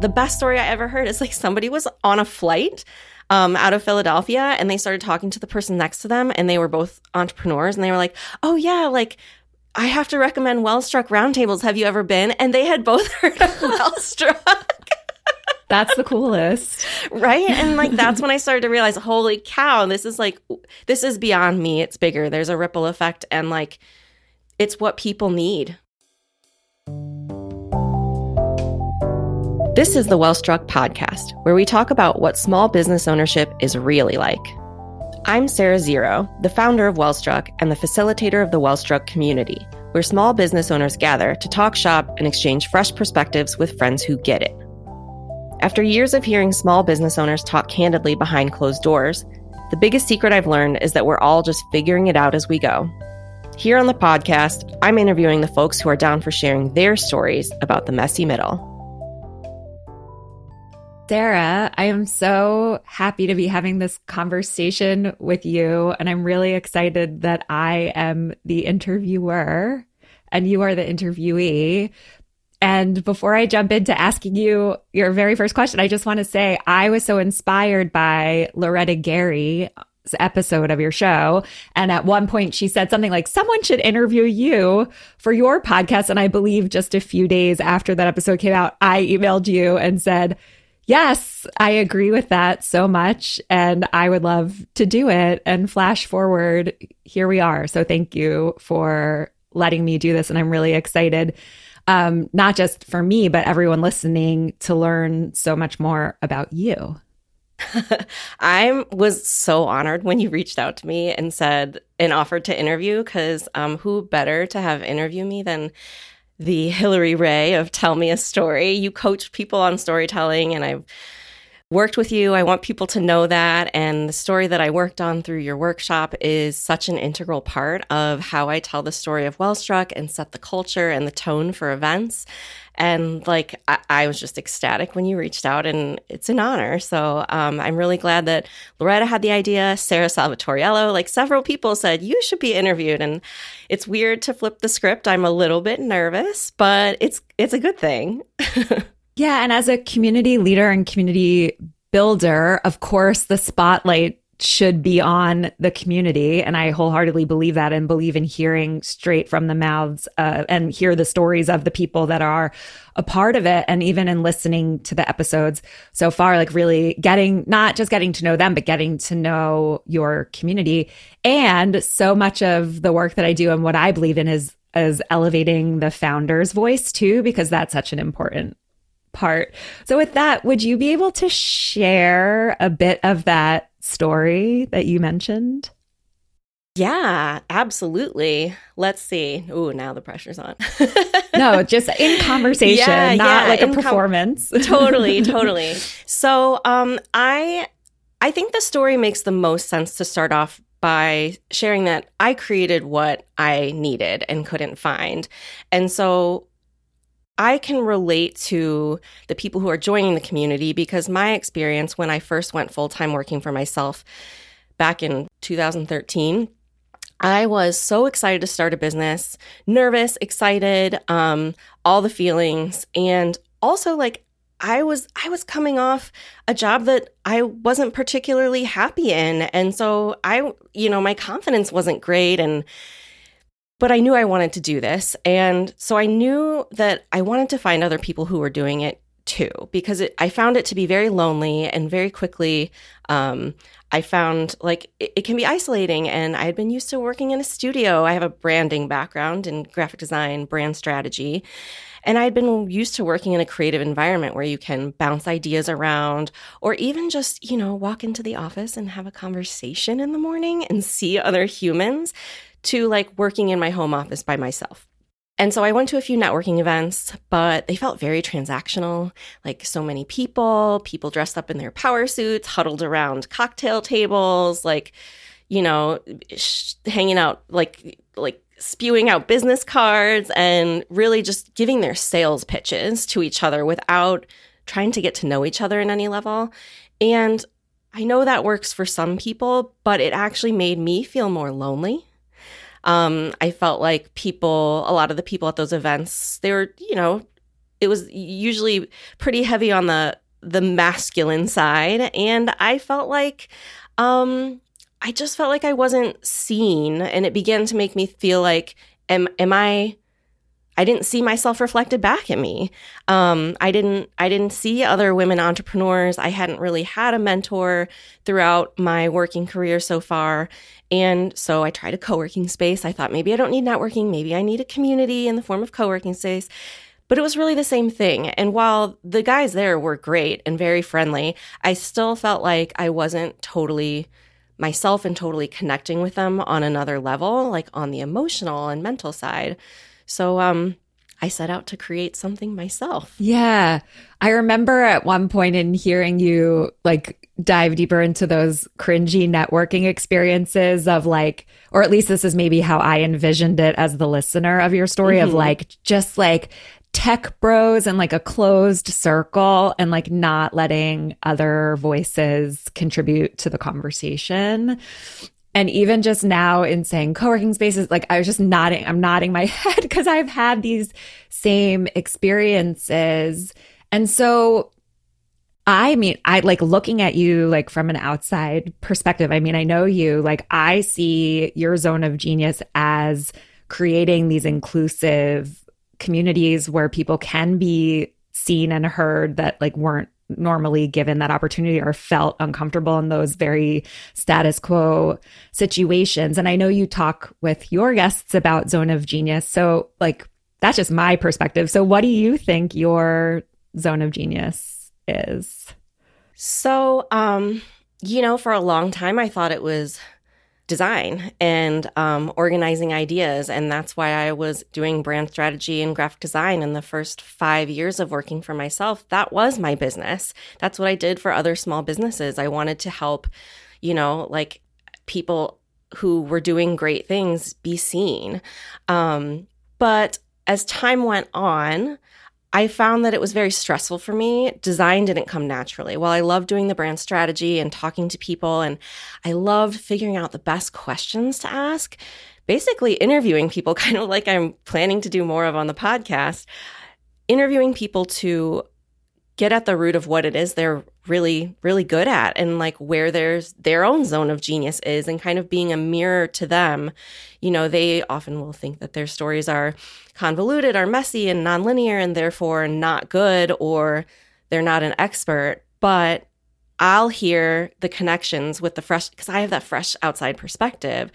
the best story I ever heard is like somebody was on a flight um, out of Philadelphia and they started talking to the person next to them and they were both entrepreneurs and they were like, oh yeah, like I have to recommend Wellstruck Roundtables. Have you ever been? And they had both heard of Wellstruck. That's the coolest. right? And like that's when I started to realize, holy cow, this is like this is beyond me. It's bigger. There's a ripple effect and like it's what people need. This is the Wellstruck podcast, where we talk about what small business ownership is really like. I'm Sarah Zero, the founder of Wellstruck and the facilitator of the Wellstruck community, where small business owners gather to talk shop and exchange fresh perspectives with friends who get it. After years of hearing small business owners talk candidly behind closed doors, the biggest secret I've learned is that we're all just figuring it out as we go. Here on the podcast, I'm interviewing the folks who are down for sharing their stories about the messy middle. Sarah, I am so happy to be having this conversation with you. And I'm really excited that I am the interviewer and you are the interviewee. And before I jump into asking you your very first question, I just want to say I was so inspired by Loretta Gary's episode of your show. And at one point, she said something like, Someone should interview you for your podcast. And I believe just a few days after that episode came out, I emailed you and said, Yes, I agree with that so much. And I would love to do it. And flash forward, here we are. So thank you for letting me do this. And I'm really excited, um, not just for me, but everyone listening to learn so much more about you. I was so honored when you reached out to me and said and offered to interview because um, who better to have interview me than the Hillary Rea of Tell Me a Story. You coach people on storytelling, and I've worked with you. I want people to know that. And the story that I worked on through your workshop is such an integral part of how I tell the story of Wellstruck and set the culture and the tone for events. And like, I, I was just ecstatic when you reached out, and it's an honor. So um, I'm really glad that Loretta had the idea. Sarah Salvatoriello, like several people said, you should be interviewed. And it's weird to flip the script. I'm a little bit nervous, but it's it's a good thing. yeah, and as a community leader and community builder, of course, the spotlight should be on the community. And I wholeheartedly believe that and believe in hearing straight from the mouths uh, and hear the stories of the people that are a part of it. And even in listening to the episodes so far, like really getting, not just getting to know them, but getting to know your community. And so much of the work that I do and what I believe in is, is elevating the founder's voice too, because that's such an important part. So with that, would you be able to share a bit of that story that you mentioned? Yeah, absolutely. Let's see. Oh, now the pressure's on. no, just in conversation, yeah, not yeah, like a performance. Com- totally, totally. So, um I I think the story makes the most sense to start off by sharing that I created what I needed and couldn't find. And so I can relate to the people who are joining the community because my experience when I first went full time working for myself back in 2013, I was so excited to start a business, nervous, excited, um, all the feelings, and also like I was I was coming off a job that I wasn't particularly happy in, and so I, you know, my confidence wasn't great, and but I knew I wanted to do this. And so I knew that I wanted to find other people who were doing it too, because it, I found it to be very lonely and very quickly. Um, I found like it, it, can be isolating. And I had been used to working in a studio. I have a branding background in graphic design, brand strategy. And I'd been used to working in a creative environment where you can bounce ideas around or even just, you know, walk into the office and have a conversation in the morning and see other humans to like working in my home office by myself. And so I went to a few networking events, but they felt very transactional. Like so many people, people dressed up in their power suits, huddled around cocktail tables, like, you know, sh- hanging out, like, like spewing out business cards and really just giving their sales pitches to each other without trying to get to know each other in any level. And I know that works for some people, but it actually made me feel more lonely um, I felt like people, a lot of the people at those events, they were, you know, it was usually pretty heavy on the the masculine side and I felt like um I just felt like I wasn't seen and it began to make me feel like am am I I didn't see myself reflected back at me. Um, I didn't I didn't see other women entrepreneurs. I hadn't really had a mentor throughout my working career so far. And so I tried a co-working space. I thought maybe I don't need networking, maybe I need a community in the form of co-working space. But it was really the same thing. And while the guys there were great and very friendly, I still felt like I wasn't totally myself and totally connecting with them on another level, like on the emotional and mental side. So um I set out to create something myself. Yeah. I remember at one point in hearing you like dive deeper into those cringy networking experiences of like, or at least this is maybe how I envisioned it as the listener of your story mm-hmm. of like, just like tech bros and like a closed circle and like not letting other voices contribute to the conversation. And even just now in saying co-working spaces, like I was just nodding, I'm nodding my head because I've had these same experiences. And so I mean, I like looking at you like from an outside perspective. I mean, I know you, like I see your zone of genius as creating these inclusive communities where people can be seen and heard that like weren't normally given that opportunity or felt uncomfortable in those very status quo situations. And I know you talk with your guests about zone of genius. So, like, that's just my perspective. So, what do you think your zone of genius is? So, um, you know, for a long time, I thought it was design and um, organizing ideas. And that's why I was doing brand strategy and graphic design in the first five years of working for myself. That was my business. That's what I did for other small businesses. I wanted to help, you know, like people who were doing great things be seen. Um, but as time went on, I found that it was very stressful for me. Design didn't come naturally. While I loved doing the brand strategy and talking to people, and I loved figuring out the best questions to ask, basically interviewing people, kind of like I'm planning to do more of on the podcast, interviewing people to get at the root of what it is they're really really good at and like where there's their own zone of genius is and kind of being a mirror to them. You know they often will think that their stories are convoluted are messy and nonlinear and therefore not good or they're not an expert. But i'll hear the connections with the fresh because i have that fresh outside perspective.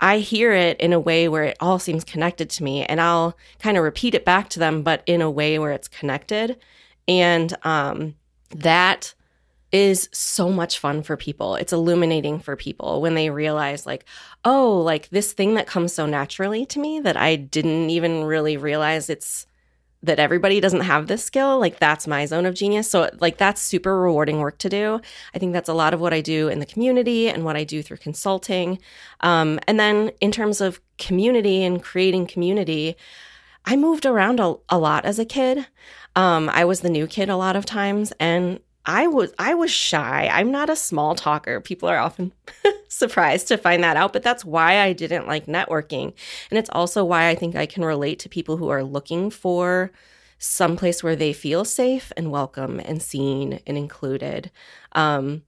I hear it in a way where it all seems connected to me and I'll kind of repeat it back to them, but in a way where it's connected. And um, that is so much fun for people. It's illuminating for people when they realize, like, oh, like this thing that comes so naturally to me that I didn't even really realize it's that everybody doesn't have this skill. Like, that's my zone of genius. So, like, that's super rewarding work to do. I think that's a lot of what I do in the community and what I do through consulting. Um, and then, in terms of community and creating community, I moved around a, a lot as a kid. Um, I was the new kid a lot of times, and I was I was shy. I'm not a small talker. People are often surprised to find that out, but that's why I didn't like networking. And it's also why I think I can relate to people who are looking for some place where they feel safe and welcome and seen and included. Um,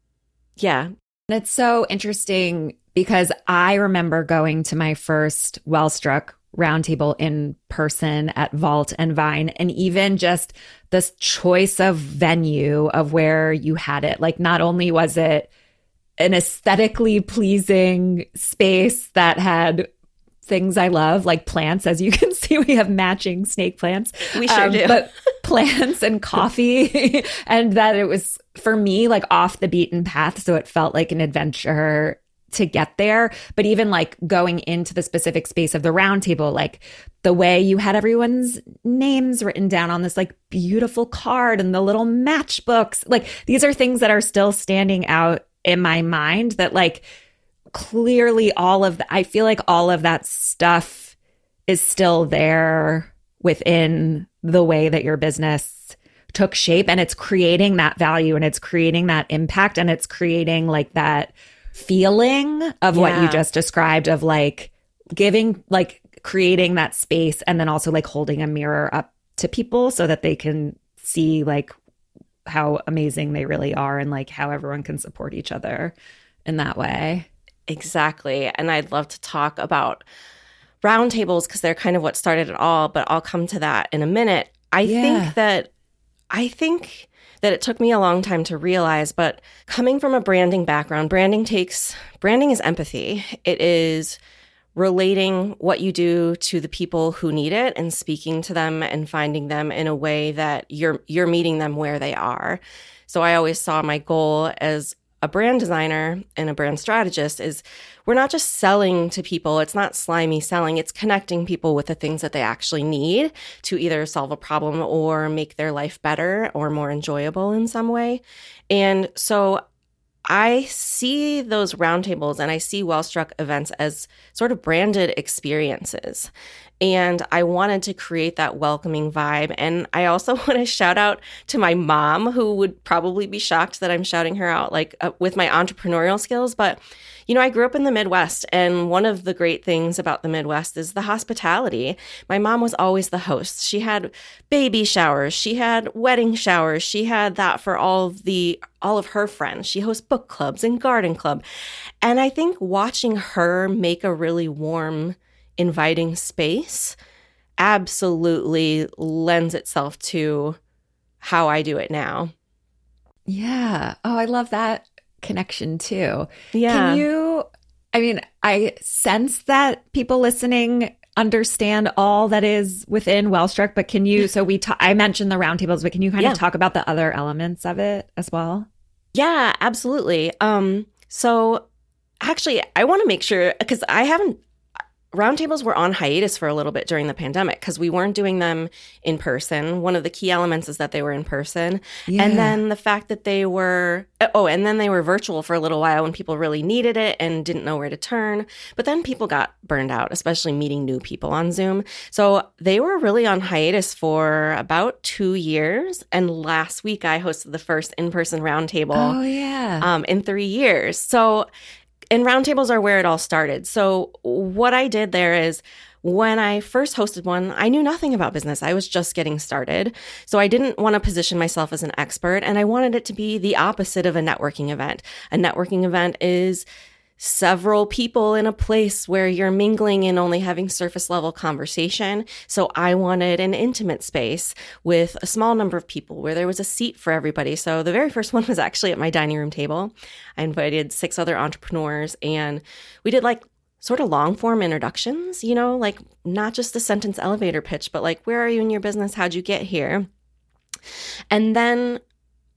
yeah. And it's so interesting because I remember going to my first Wellstruck roundtable in person at Vault and Vine, and even just this choice of venue of where you had it. Like, not only was it an aesthetically pleasing space that had things I love, like plants. As you can see, we have matching snake plants. We sure um, do. But plants and coffee, and that it was for me like off the beaten path. So it felt like an adventure to get there. But even like going into the specific space of the roundtable, like the way you had everyone's names written down on this like beautiful card and the little matchbooks, like these are things that are still standing out in my mind that like clearly all of the, I feel like all of that stuff is still there within the way that your business took shape and it's creating that value and it's creating that impact and it's creating like that feeling of yeah. what you just described of like giving like creating that space and then also like holding a mirror up to people so that they can see like how amazing they really are and like how everyone can support each other in that way. Exactly. And I'd love to talk about roundtables because they're kind of what started it all, but I'll come to that in a minute. I yeah. think that I think that it took me a long time to realize, but coming from a branding background, branding takes branding is empathy. It is relating what you do to the people who need it and speaking to them and finding them in a way that you're you're meeting them where they are. So I always saw my goal as a brand designer and a brand strategist is we're not just selling to people. It's not slimy selling. It's connecting people with the things that they actually need to either solve a problem or make their life better or more enjoyable in some way. And so I see those roundtables and I see Wellstruck events as sort of branded experiences. And I wanted to create that welcoming vibe. And I also want to shout out to my mom, who would probably be shocked that I'm shouting her out, like uh, with my entrepreneurial skills. But, you know, I grew up in the Midwest. And one of the great things about the Midwest is the hospitality. My mom was always the host. She had baby showers, she had wedding showers, she had that for all of the all of her friends. She hosts book clubs and garden club. And I think watching her make a really warm, inviting space absolutely lends itself to how I do it now. Yeah. Oh, I love that connection too. Yeah. Can you, I mean, I sense that people listening understand all that is within Wellstruck, but can you, so we, ta- I mentioned the roundtables, but can you kind yeah. of talk about the other elements of it as well? Yeah, absolutely. Um, so actually, I want to make sure because I haven't roundtables were on hiatus for a little bit during the pandemic because we weren't doing them in person. One of the key elements is that they were in person. Yeah. And then the fact that they were, oh, and then they were virtual for a little while when people really needed it and didn't know where to turn. But then people got burned out, especially meeting new people on Zoom. So they were really on hiatus for about two years. And last week I hosted the first in person roundtable. Oh, yeah. Um, in three years. So and roundtables are where it all started. So what I did there is when I first hosted one, I knew nothing about business. I was just getting started. So I didn't want to position myself as an expert and I wanted it to be the opposite of a networking event. A networking event is several people in a place where you're mingling and only having surface level conversation. So I wanted an intimate space with a small number of people where there was a seat for everybody. So the very first one was actually at my dining room table. I invited six other entrepreneurs and we did like sort of long form introductions, you know, like not just a sentence elevator pitch, but like, where are you in your business? How'd you get here? And then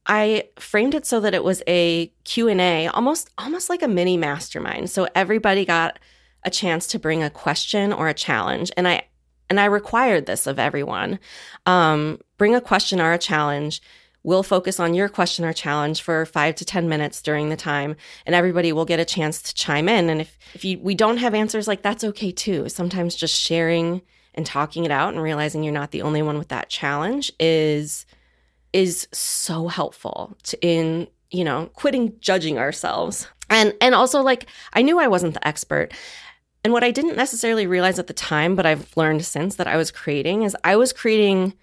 I framed it so that it was a Q&A, almost almost like a mini mastermind. So everybody got a chance to bring a question or a challenge and I and I required this of everyone. Um, bring a question or a challenge. We'll focus on your question or challenge for five to 10 minutes during the time, and everybody will get a chance to chime in. And if, if you, we don't have answers, like that's okay too. Sometimes just sharing and talking it out and realizing you're not the only one with that challenge is is so helpful to, in you know quitting judging ourselves. And and also like i knew i wasn't the expert. And what i didn't necessarily realize at the time but i've learned since that i was creating is i was creating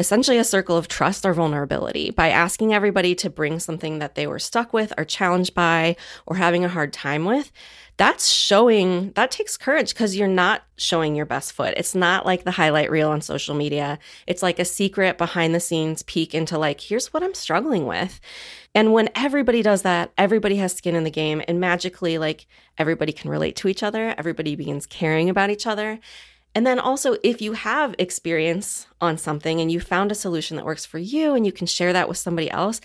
essentially a circle of trust or vulnerability by asking everybody to bring something that they were stuck with or challenged by or having a hard time with that's showing that takes courage because you're not showing your best foot. It's not like the highlight reel on social media. It's like a secret behind the scenes peek into like, here's what I'm struggling with. And when everybody does that, everybody has skin in the game and magically like everybody can relate to each other. Everybody begins caring about each other. And then also, if you have experience on something and you found a solution that works for you and you can share that with somebody else,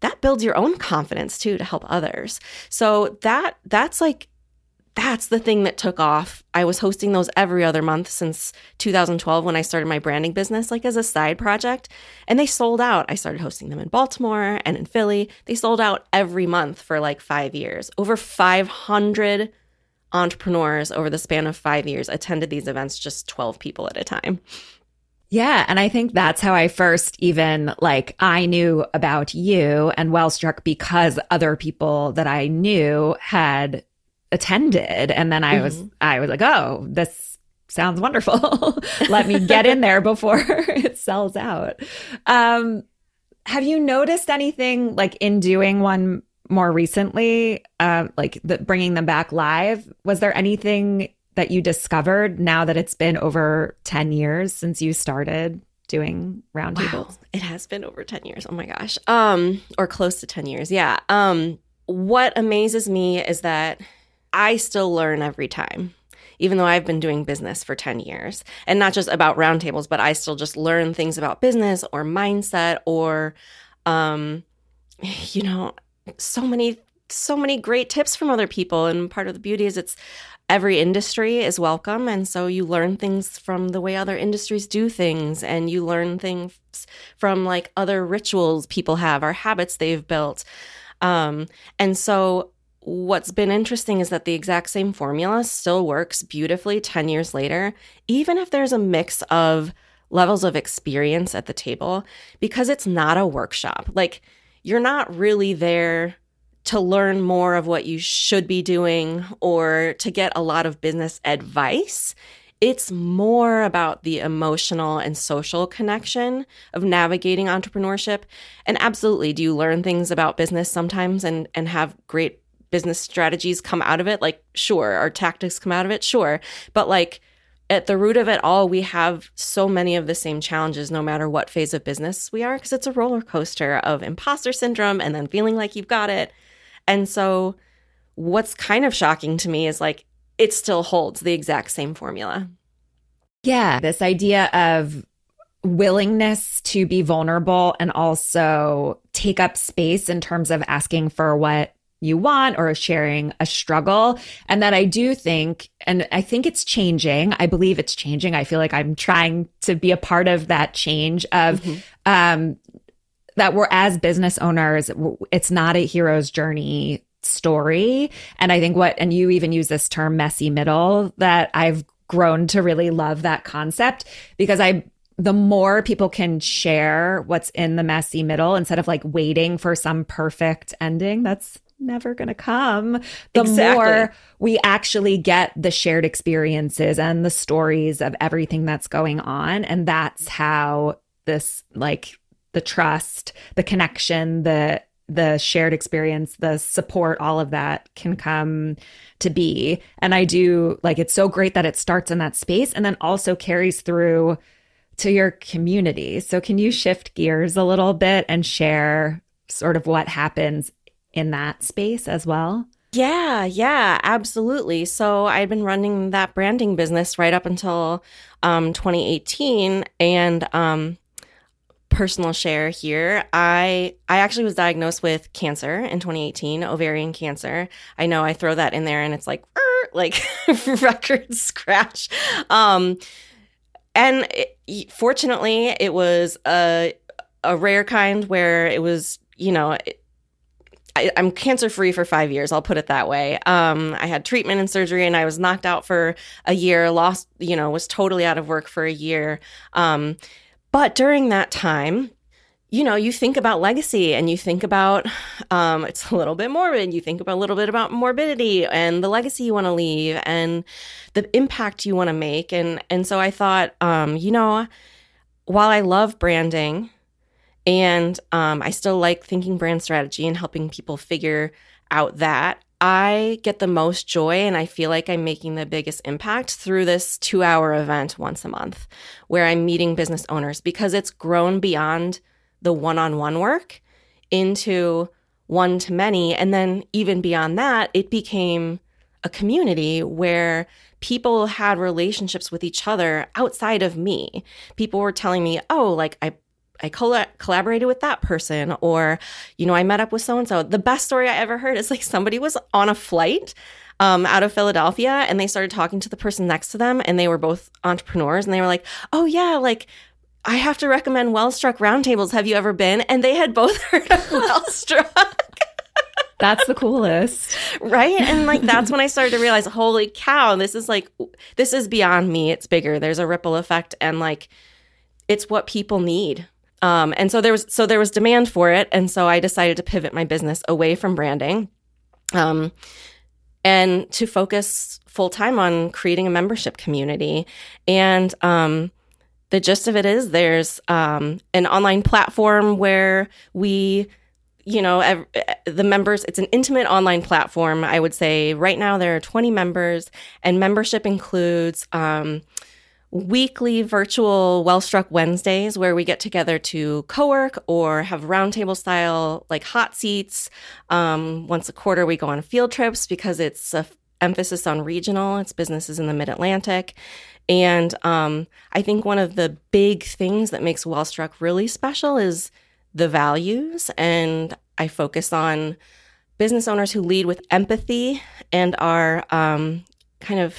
that builds your own confidence too to help others. So that that's like that's the thing that took off. I was hosting those every other month since 2012 when I started my branding business, like as a side project. And they sold out. I started hosting them in Baltimore and in Philly. They sold out every month for like five years. Over 500 entrepreneurs over the span of five years attended these events, just 12 people at a time. Yeah. And I think that's how I first even like I knew about you and Wellstruck because other people that I knew had attended and then i mm-hmm. was i was like oh this sounds wonderful. Let me get in there before it sells out. Um, have you noticed anything like in doing one more recently, uh, like the, bringing them back live? Was there anything that you discovered now that it's been over 10 years since you started doing roundtables? Wow. It has been over 10 years. Oh my gosh. Um, or close to 10 years. Yeah. Um, what amazes me is that I still learn every time even though I've been doing business for 10 years and not just about roundtables, but I still just learn things about business or mindset or, um, you know, so many, so many great tips from other people. And part of the beauty is it's every industry is welcome. And so you learn things from the way other industries do things and you learn things from like other rituals people have or habits they've built. Um, and so what's been interesting is that the exact same formula still works beautifully 10 years later, even if there's a mix of levels of experience at the table, because it's not a workshop. Like, you're not really there to learn more of what you should be doing or to get a lot of business advice. It's more about the emotional and social connection of navigating entrepreneurship. And absolutely, do you learn things about business sometimes and, and have great business strategies come out of it like sure our tactics come out of it sure. But like at the root of it all we have so many of the same challenges no matter what phase of business we are because it's a roller coaster of imposter syndrome and then feeling like you've got it. And so what's kind of shocking to me is like it still holds the exact same formula. Yeah this idea of willingness to be vulnerable and also take up space in terms of asking for what you want or sharing a struggle. And that I do think, and I think it's changing. I believe it's changing. I feel like I'm trying to be a part of that change of, mm-hmm. um, that we're as business owners, it's not a hero's journey story. And I think what, and you even use this term messy middle, that I've grown to really love that concept because I, the more people can share what's in the messy middle instead of like waiting for some perfect ending, that's never going to come, the exactly. more we actually get the shared experiences and the stories of everything that's going on. And that's how this, like, the trust, the connection, the the shared experience, the support, all of that can come to be. And I do like it's so great that it starts in that space and then also carries through to your community. So, can you shift gears a little bit and share sort of what happens in that space as well? Yeah, yeah, absolutely. So I'd been running that branding business right up until um, 2018, and um, personal share here. I I actually was diagnosed with cancer in 2018, ovarian cancer. I know I throw that in there, and it's like like record scratch. Um, and it, fortunately, it was a a rare kind where it was you know. It, I, am cancer free for five years. I'll put it that way. Um, I had treatment and surgery, and I was knocked out for a year. Lost, you know, was totally out of work for a year. Um, but during that time, you know, you think about legacy and you think about um, it's a little bit morbid. You think about a little bit about morbidity and the legacy you want to leave and the impact you want to make. And and so I thought, um, you know, while I love branding and um, I still like thinking brand strategy and helping people figure out that. I get the most joy and I feel like I'm making the biggest impact through this two hour event once a month where I'm meeting business owners because it's grown beyond the one on one work into one to many. And then even beyond that, it became a community where people had relationships with each other outside of me. People were telling me, oh, like I I coll- collaborated with that person, or, you know, I met up with so and so. The best story I ever heard is like somebody was on a flight um, out of Philadelphia and they started talking to the person next to them, and they were both entrepreneurs, and they were like, oh, yeah, like, I have to recommend Wellstruck Roundtables. Have you ever been? And they had both heard of Wellstruck. That's the coolest. right? And like that's when I started to realize, holy cow, this is like this is beyond me. It's bigger. There's a ripple effect and like it's what people need. Um, and so there was so there was demand for it, and so I decided to pivot my business away from branding. Um, and to focus full time on creating a membership community. And um, the gist of it is there's um, an online platform where we you know the members it's an intimate online platform i would say right now there are 20 members and membership includes um, weekly virtual Wellstruck Wednesdays where we get together to co-work or have roundtable style like hot seats. Um, once a quarter, we go on field trips because it's a f- emphasis on regional. It's businesses in the Mid Atlantic, and um, I think one of the big things that makes Wellstruck really special is the values, and I focus on business owners who lead with empathy and are um, kind of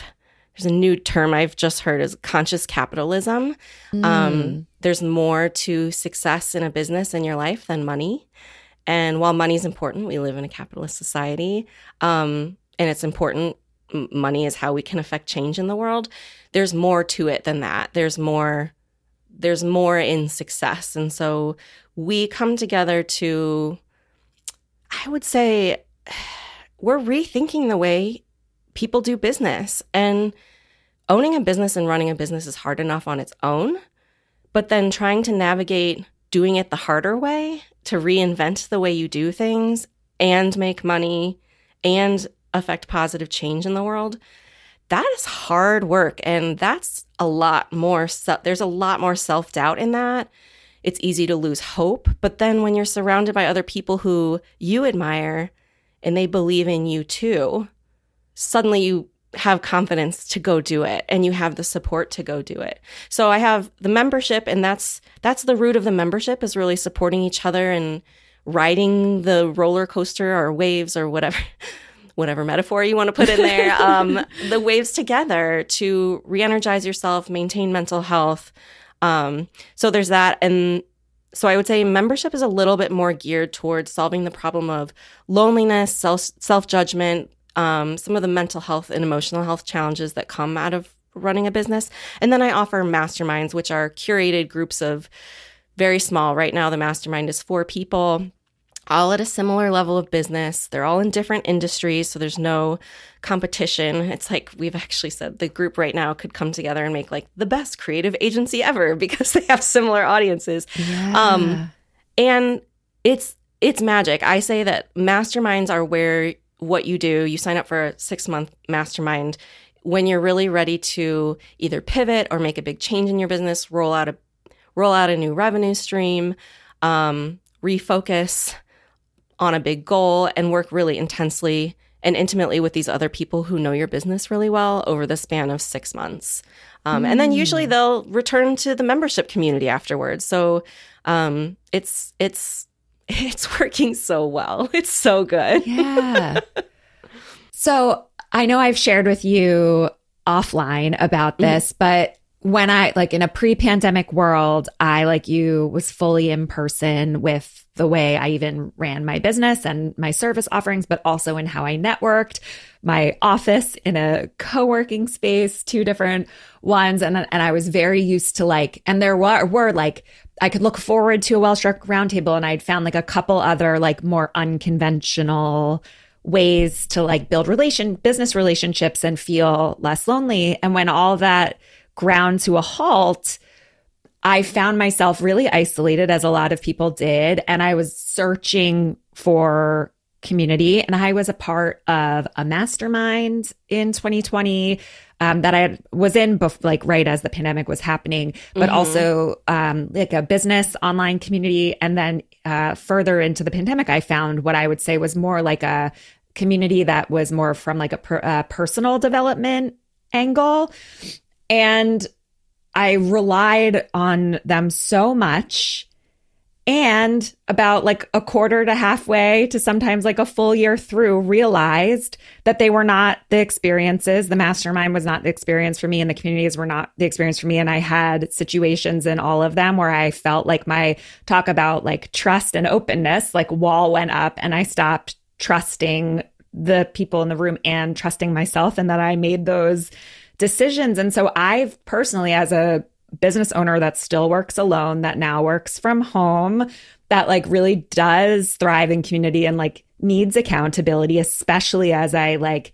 there's a new term I've just heard is conscious capitalism. Mm. Um, there's more to success in a business in your life than money. And while money is important, we live in a capitalist society, um, and it's important. Money is how we can affect change in the world. There's more to it than that. There's more. There's more in success, and so we come together to. I would say, we're rethinking the way people do business. And owning a business and running a business is hard enough on its own. But then trying to navigate doing it the harder way to reinvent the way you do things and make money and affect positive change in the world, that is hard work. And that's a lot more, there's a lot more self doubt in that. It's easy to lose hope. But then when you're surrounded by other people who you admire and they believe in you too, suddenly you have confidence to go do it and you have the support to go do it. So I have the membership and that's that's the root of the membership is really supporting each other and riding the roller coaster or waves or whatever whatever metaphor you want to put in there um, the waves together to re-energize yourself maintain mental health um, so there's that and so I would say membership is a little bit more geared towards solving the problem of loneliness, self self judgment, um, some of the mental health and emotional health challenges that come out of running a business. And then I offer masterminds, which are curated groups of very small. Right now, the mastermind is four people, all at a similar level of business. They're all in different industries, so there's no competition. It's like we've actually said the group right now could come together and make like the best creative agency ever because they have similar audiences. Yeah. Um, and it's it's magic. I say that masterminds are where what you do. You sign up for a six month mastermind when you're really ready to either pivot or make a big change in your business, roll out a roll out a new revenue stream, um, refocus on a big goal, and work really intensely and intimately with these other people who know your business really well over the span of six months. Um, mm. And then usually hmm. they'll return to the membership community afterwards. So um, it's it's it's working so well. It's so good. Yeah. so I know I've shared with you offline about mm-hmm. this, mm-hmm. but when I like in a pre-pandemic world, I like you was fully in person with the way I even ran my business and my service offerings, but also in how I networked, my office in a co-working space, two different ones. And, and I was very used to like, and there were, were like, I could look forward to a Wellstruck roundtable and I'd found like a couple other like more unconventional ways to like build relation business relationships and feel less lonely. And when all that ground to a halt, I found myself really isolated, as a lot of people did. And I was searching for community. And I was a part of a mastermind in 2020 um, that I was in, bef- like right as the pandemic was happening, but mm-hmm. also um, like a business online community. And then uh, further into the pandemic, I found what I would say was more like a community that was more from like a per- uh, personal development angle. And I relied on them so much. And about like a quarter to halfway to sometimes like a full year through, realized that they were not the experiences. The mastermind was not the experience for me, and the communities were not the experience for me. And I had situations in all of them where I felt like my talk about like trust and openness, like wall went up, and I stopped trusting the people in the room and trusting myself, and that I made those decisions. And so I've personally, as a business owner that still works alone, that now works from home, that like really does thrive in community and like needs accountability, especially as I like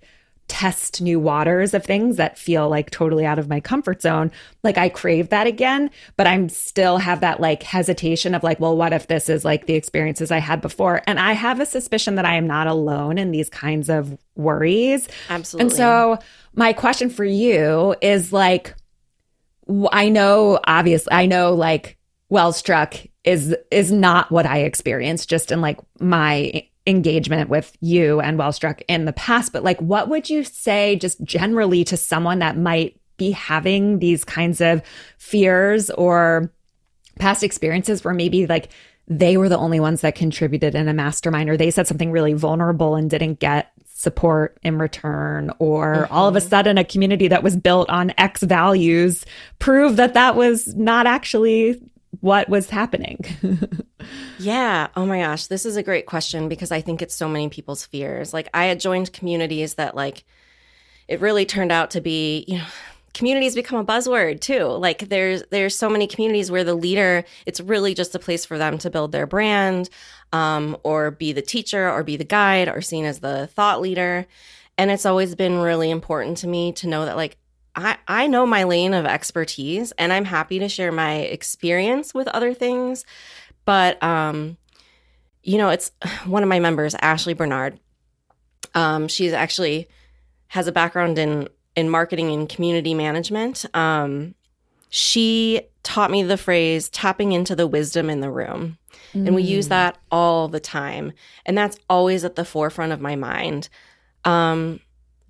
test new waters of things that feel like totally out of my comfort zone. Like I crave that again, but I'm still have that like hesitation of like, well, what if this is like the experiences I had before? And I have a suspicion that I am not alone in these kinds of worries. Absolutely. And so my question for you is like, I know, obviously, I know like Wellstruck is is not what I experienced just in like my engagement with you and Wellstruck in the past, but like what would you say just generally to someone that might be having these kinds of fears or past experiences where maybe like they were the only ones that contributed in a mastermind or they said something really vulnerable and didn't get support in return or mm-hmm. all of a sudden a community that was built on x values proved that that was not actually what was happening? yeah. Oh my gosh. This is a great question because I think it's so many people's fears. Like, I had joined communities that, like, it really turned out to be, you know, communities become a buzzword too. Like there's there's so many communities where the leader, it's really just a place for them to build their brand, um, or be the teacher, or be the guide, or seen as the thought leader. And it's always been really important to me to know that like I, I know my lane of expertise and I'm happy to share my experience with other things. But, um, you know, it's one of my members, Ashley Bernard. Um, she's actually has a background in, in marketing and community management. Um, she taught me the phrase tapping into the wisdom in the room. Mm. And we use mm. that all the time. And that's always at the forefront of my mind. Um,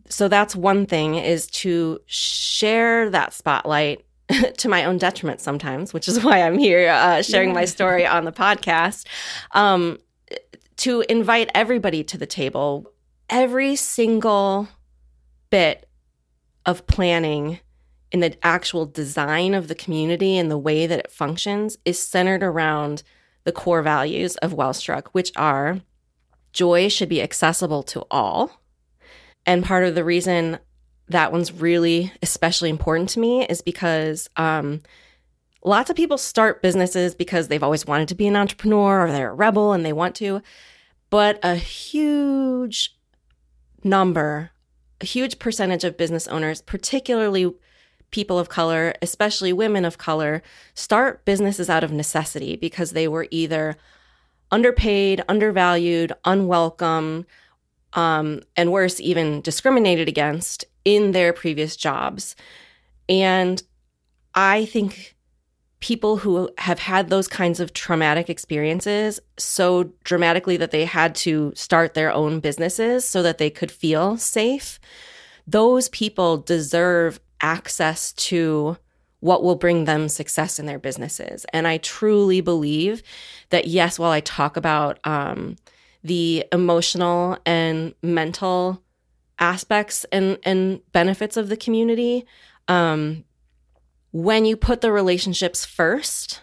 so that's one thing is to share that spotlight to my own detriment sometimes, which is why I'm here uh, sharing yeah. my story on the podcast. Um, to invite everybody to the table, every single bit of planning in the actual design of the community and the way that it functions is centered around the core values of Wellstruck, which are joy should be accessible to all and part of the reason that one's really especially important to me is because um, lots of people start businesses because they've always wanted to be an entrepreneur or they're a rebel and they want to. But a huge number, a huge percentage of business owners, particularly people of color, especially women of color, start businesses out of necessity because they were either underpaid, undervalued, unwelcome, um, and worse, even discriminated against in their previous jobs. And I think people who have had those kinds of traumatic experiences so dramatically that they had to start their own businesses so that they could feel safe, those people deserve access to what will bring them success in their businesses. And I truly believe that, yes, while I talk about, um, the emotional and mental aspects and, and benefits of the community. Um, when you put the relationships first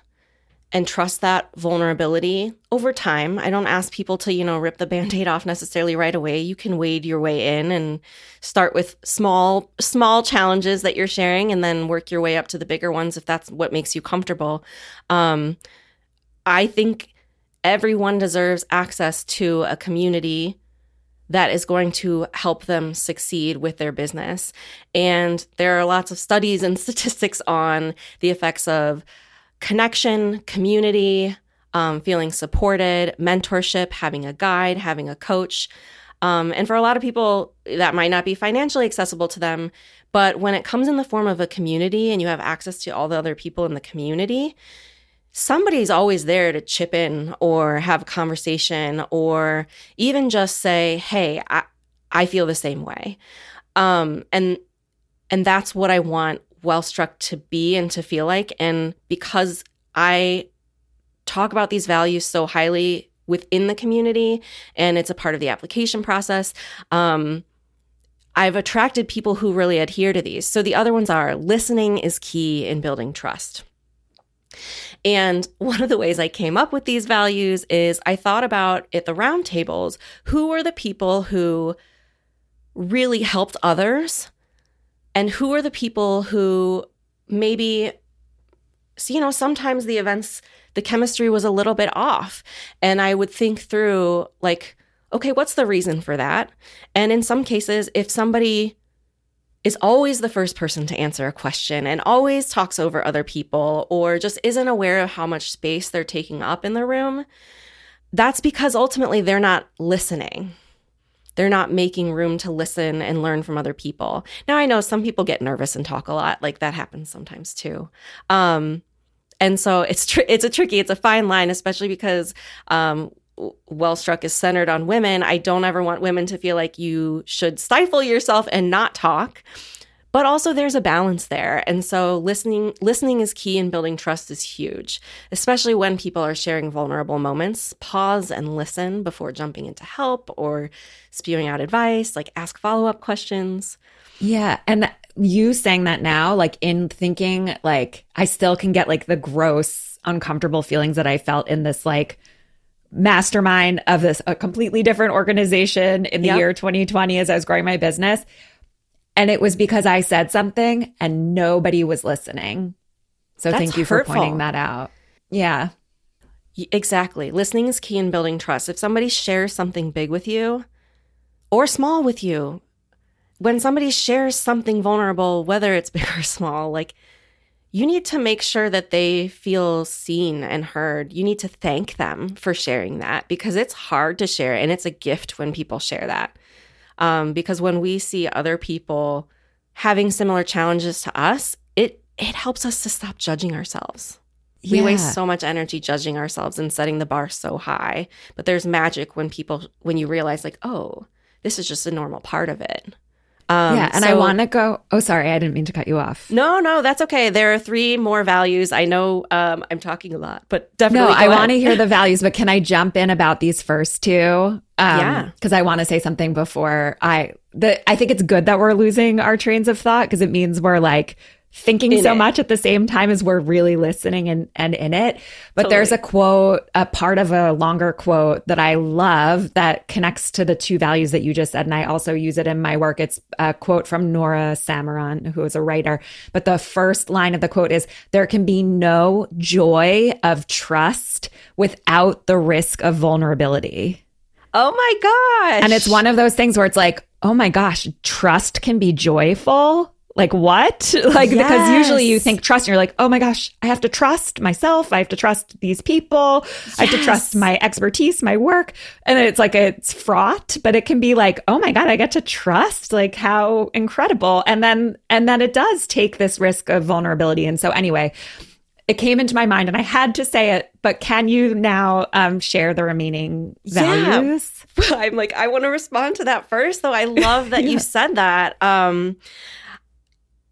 and trust that vulnerability over time, I don't ask people to, you know, rip the band-aid off necessarily right away. You can wade your way in and start with small, small challenges that you're sharing and then work your way up to the bigger ones if that's what makes you comfortable. Um, I think everyone deserves access to a community that is going to help them succeed with their business. And there are lots of studies and statistics on the effects of connection, community, um, feeling supported, mentorship, having a guide, having a coach. Um, and for a lot of people, that might not be financially accessible to them. But when it comes in the form of a community and you have access to all the other people in the community, somebody's always there to chip in or have a conversation or even just say, "Hey, I, I feel the same way," um, and and that's what I want Wellstruck to be and to feel like. And because I talk about these values so highly within the community, and it's a part of the application process. Um, I've attracted people who really adhere to these. So the other ones are listening is key in building trust. And one of the ways I came up with these values is I thought about at the roundtables who were the people who really helped others and who are the people who maybe you know sometimes the events the chemistry was a little bit off and i would think through like okay, what's the reason for that? And in some cases, if somebody is always the first person to answer a question and always talks over other people or just isn't aware of how much space they're taking up in the room, that's because ultimately they're not listening. They're not making room to listen and learn from other people. Now, I know some people get nervous and talk a lot. Like that happens sometimes too. Um, and so it's tr- it's a tricky, it's a fine line, especially because um, Wellstruck is centered on women. I don't ever want women to feel like you should stifle yourself and not talk. But also there's a balance there. And so listening listening is key and building trust is huge, especially when people are sharing vulnerable moments. Pause and listen before jumping into help or spewing out advice, like ask follow-up questions. Yeah, and you saying that now like in thinking like I still can get like the gross uncomfortable feelings that I felt in this like mastermind of this a completely different organization in the yep. year 2020 as I was growing my business. And it was because I said something and nobody was listening. So That's thank you hurtful. for pointing that out. Yeah. Exactly. Listening is key in building trust. If somebody shares something big with you or small with you, when somebody shares something vulnerable, whether it's big or small, like you need to make sure that they feel seen and heard. You need to thank them for sharing that because it's hard to share and it's a gift when people share that. Um, because when we see other people having similar challenges to us, it it helps us to stop judging ourselves. Yeah. We waste so much energy judging ourselves and setting the bar so high. But there's magic when people when you realize like, oh, this is just a normal part of it. Um, yeah, and so, I want to go. Oh, sorry, I didn't mean to cut you off. No, no, that's okay. There are three more values. I know um, I'm talking a lot, but definitely. No, I want to hear the values, but can I jump in about these first two? Um, yeah, because I want to say something before I. The I think it's good that we're losing our trains of thought because it means we're like thinking in so it. much at the same time as we're really listening and, and in it. But totally. there's a quote, a part of a longer quote that I love that connects to the two values that you just said. And I also use it in my work. It's a quote from Nora Samaran, who is a writer. But the first line of the quote is there can be no joy of trust without the risk of vulnerability. Oh my gosh. And it's one of those things where it's like, oh my gosh, trust can be joyful like what like yes. because usually you think trust and you're like oh my gosh i have to trust myself i have to trust these people yes. i have to trust my expertise my work and it's like it's fraught but it can be like oh my god i get to trust like how incredible and then and then it does take this risk of vulnerability and so anyway it came into my mind and I had to say it, but can you now um, share the remaining values? Yeah. I'm like, I want to respond to that first, though. I love that yeah. you said that. Um,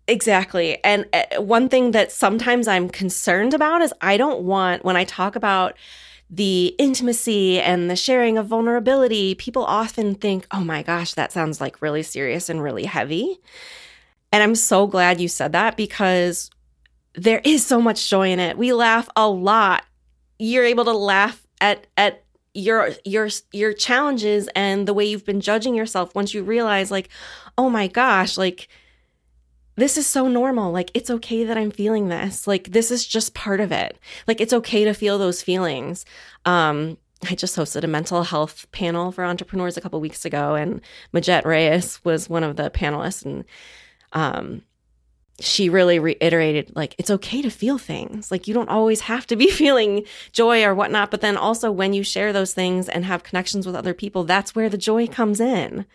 Exactly. And uh, one thing that sometimes I'm concerned about is I don't want, when I talk about the intimacy and the sharing of vulnerability, people often think, oh my gosh, that sounds like really serious and really heavy. And I'm so glad you said that because there is so much joy in it. We laugh a lot. You're able to laugh at, at, your your your challenges and the way you've been judging yourself once you realize like oh my gosh like this is so normal. Like, it's okay that I'm feeling this. Like, this is just part of it. Like, it's okay to feel those feelings. Um, I just hosted a mental health panel for entrepreneurs a couple weeks ago, and Majette Reyes was one of the panelists, and um, she really reiterated like it's okay to feel things. Like you don't always have to be feeling joy or whatnot, but then also when you share those things and have connections with other people, that's where the joy comes in,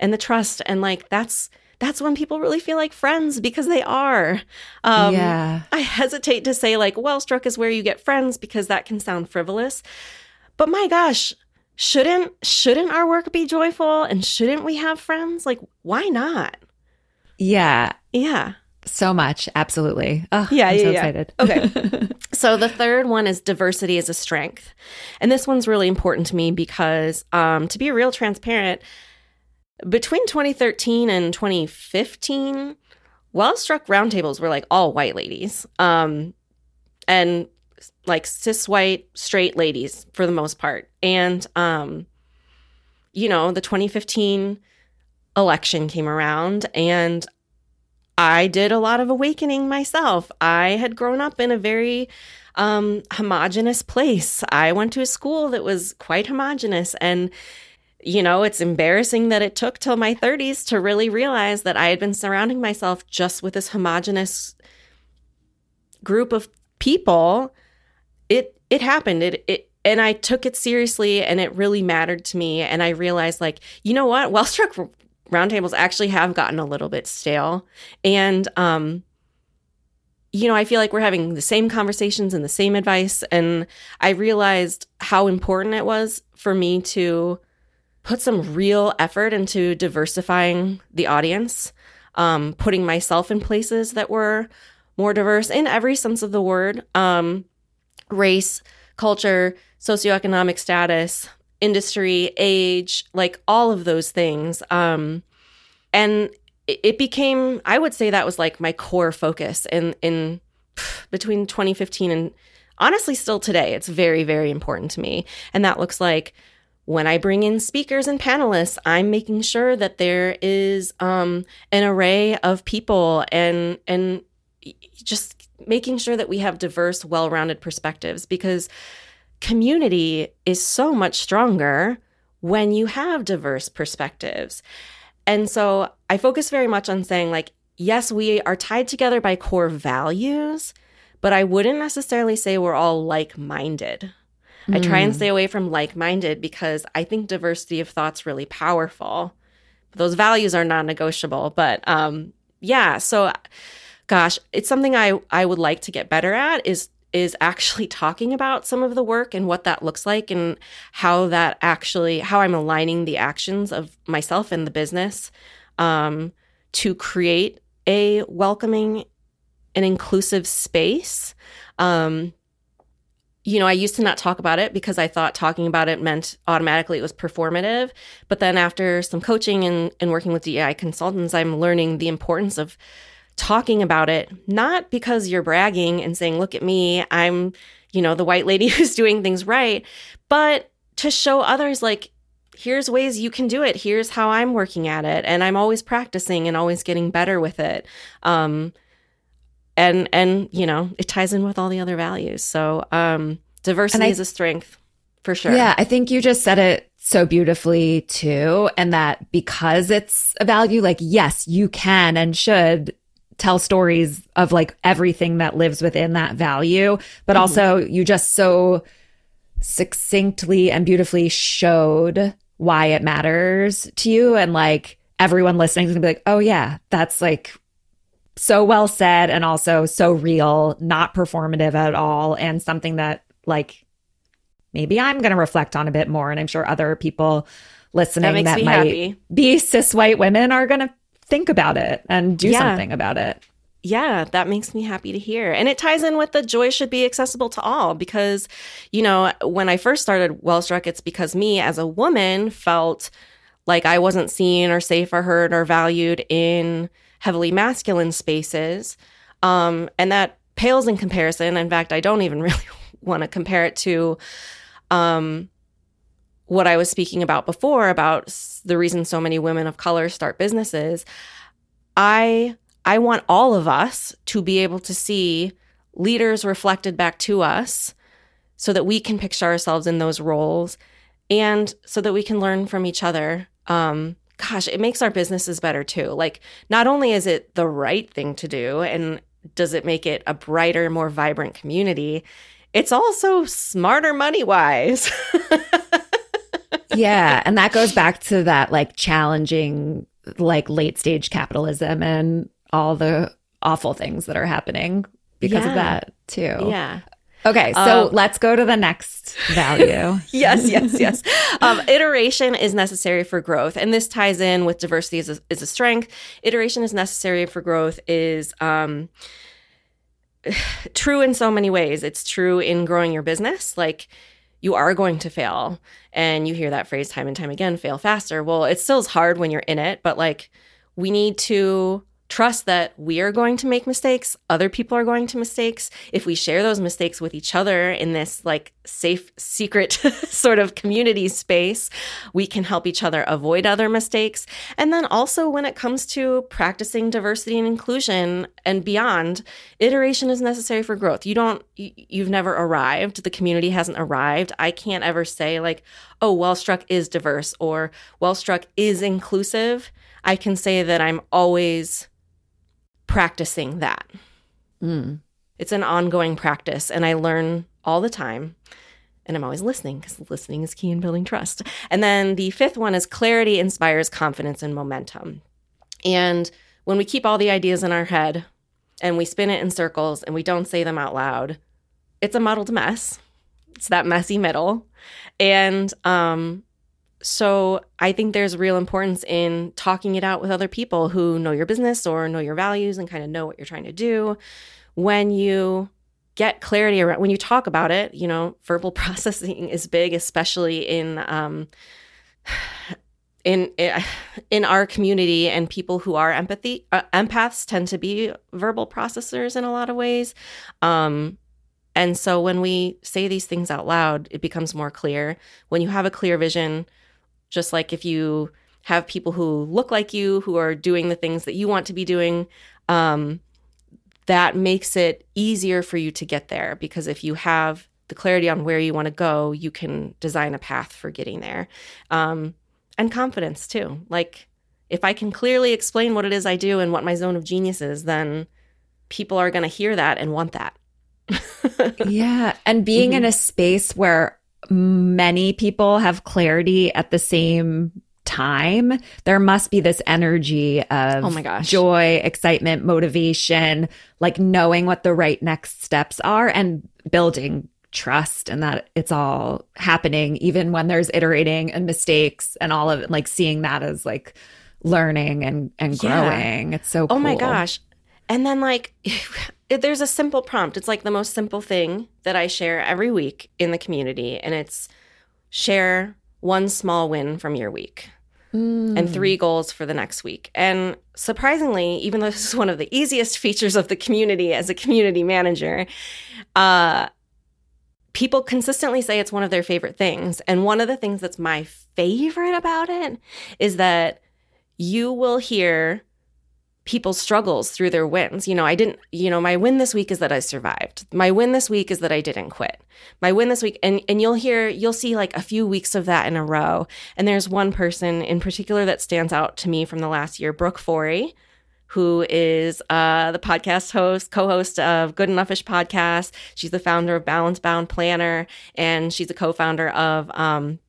and the trust, and like that's that's when people really feel like friends because they are. Um, yeah. I hesitate to say like Wellstruck is where you get friends because that can sound frivolous. But my gosh, shouldn't shouldn't our work be joyful and shouldn't we have friends? Like why not? Yeah. Yeah. So much, absolutely. Oh, yeah, I'm yeah, so yeah. excited. Okay. so the third one is diversity as a strength. And this one's really important to me because um, to be real transparent, between 2013 and 2015, Wellstruck roundtables were like all white ladies. Um, and like cis white straight ladies for the most part. And um, you know, the 2015 election came around and I did a lot of awakening myself. I had grown up in a very um, homogenous place. I went to a school that was quite homogenous and you know, it's embarrassing that it took till my 30s to really realize that I had been surrounding myself just with this homogenous group of people. It it happened. It it and I took it seriously and it really mattered to me and I realized like, you know what? Well, Wellstruck roundtables actually have gotten a little bit stale and um you know, I feel like we're having the same conversations and the same advice. And I realized how important it was for me to put some real effort into diversifying the audience, um, putting myself in places that were more diverse in every sense of the word um, race, culture, socioeconomic status, industry, age, like all of those things. Um, and it became i would say that was like my core focus in in between 2015 and honestly still today it's very very important to me and that looks like when i bring in speakers and panelists i'm making sure that there is um, an array of people and and just making sure that we have diverse well-rounded perspectives because community is so much stronger when you have diverse perspectives and so I focus very much on saying, like, yes, we are tied together by core values, but I wouldn't necessarily say we're all like minded. Mm. I try and hmm. stay away from like minded because I think diversity of thought's really powerful. Those values are non negotiable. But um, yeah, so gosh, it's something I, I would like to get better at is is actually talking about some of the work and what that looks like and how that actually how i'm aligning the actions of myself and the business um, to create a welcoming and inclusive space. Um, you know, I used to not talk about it because I thought talking about it meant automatically it was performative. But then after some coaching and, and working with DEI consultants, I'm learning the importance of talking about it, not because you're bragging and saying, look at me, I'm, you know, the white lady who's doing things right, but to show others, like, here's ways you can do it. Here's how I'm working at it. And I'm always practicing and always getting better with it. Um, and, and, you know, it ties in with all the other values. So, um, diversity I, is a strength for sure. Yeah. I think you just said it so beautifully too. And that because it's a value, like, yes, you can and should tell stories of like everything that lives within that value, but mm-hmm. also you just so succinctly and beautifully showed why it matters to you and like everyone listening is gonna be like oh yeah that's like so well said and also so real not performative at all and something that like maybe i'm gonna reflect on a bit more and i'm sure other people listening that, that might happy. be cis white women are gonna think about it and do yeah. something about it yeah, that makes me happy to hear. And it ties in with the joy should be accessible to all because, you know, when I first started Wellstruck, it's because me as a woman felt like I wasn't seen or safe or heard or valued in heavily masculine spaces. Um, and that pales in comparison. In fact, I don't even really want to compare it to um, what I was speaking about before about the reason so many women of color start businesses. I I want all of us to be able to see leaders reflected back to us so that we can picture ourselves in those roles and so that we can learn from each other. Um, gosh, it makes our businesses better too. Like, not only is it the right thing to do and does it make it a brighter, more vibrant community, it's also smarter money wise. yeah. And that goes back to that like challenging like late stage capitalism and all the awful things that are happening because yeah. of that too. Yeah. Okay, so um, let's go to the next value. yes, yes, yes. Um, iteration is necessary for growth, and this ties in with diversity is a, is a strength. Iteration is necessary for growth is um, true in so many ways. It's true in growing your business, like you are going to fail, and you hear that phrase time and time again: "Fail faster." Well, it still is hard when you're in it, but like we need to trust that we are going to make mistakes, other people are going to mistakes. If we share those mistakes with each other in this like safe, secret sort of community space, we can help each other avoid other mistakes. And then also when it comes to practicing diversity and inclusion and beyond, iteration is necessary for growth. You don't, you've never arrived. The community hasn't arrived. I can't ever say like, oh, Wellstruck is diverse or Wellstruck is inclusive. I can say that I'm always practicing that. Mm. It's an ongoing practice, and I learn all the time. And I'm always listening because listening is key in building trust. And then the fifth one is clarity inspires confidence and momentum. And when we keep all the ideas in our head and we spin it in circles and we don't say them out loud, it's a muddled mess. It's that messy middle. And um, so I think there's real importance in talking it out with other people who know your business or know your values and kind of know what you're trying to do. When you get clarity around, when you talk about it, you know, verbal processing is big, especially in um, in in our community and people who are empathy uh, empaths tend to be verbal processors in a lot of ways. Um, and so when we say these things out loud, it becomes more clear. When you have a clear vision, just like if you have people who look like you, who are doing the things that you want to be doing, um, that makes it easier for you to get there. Because if you have the clarity on where you want to go, you can design a path for getting there. Um, and confidence too. Like if I can clearly explain what it is I do and what my zone of genius is, then people are going to hear that and want that. yeah. And being mm-hmm. in a space where many people have clarity at the same time, there must be this energy of oh my gosh. joy, excitement, motivation, like knowing what the right next steps are and building trust and that it's all happening, even when there's iterating and mistakes and all of it, like seeing that as like learning and, and growing. Yeah. It's so cool. Oh my gosh. And then like there's a simple prompt. It's like the most simple thing that I share every week in the community. And it's share one small win from your week mm. and three goals for the next week. And surprisingly, even though this is one of the easiest features of the community as a community manager, uh, people consistently say it's one of their favorite things. And one of the things that's my favorite about it is that you will hear people's struggles through their wins. You know, I didn't, you know, my win this week is that I survived. My win this week is that I didn't quit. My win this week and and you'll hear you'll see like a few weeks of that in a row. And there's one person in particular that stands out to me from the last year, Brooke Forey, who is uh, the podcast host, co-host of Good Enoughish podcast. She's the founder of Balance Bound Planner, and she's a co-founder of um,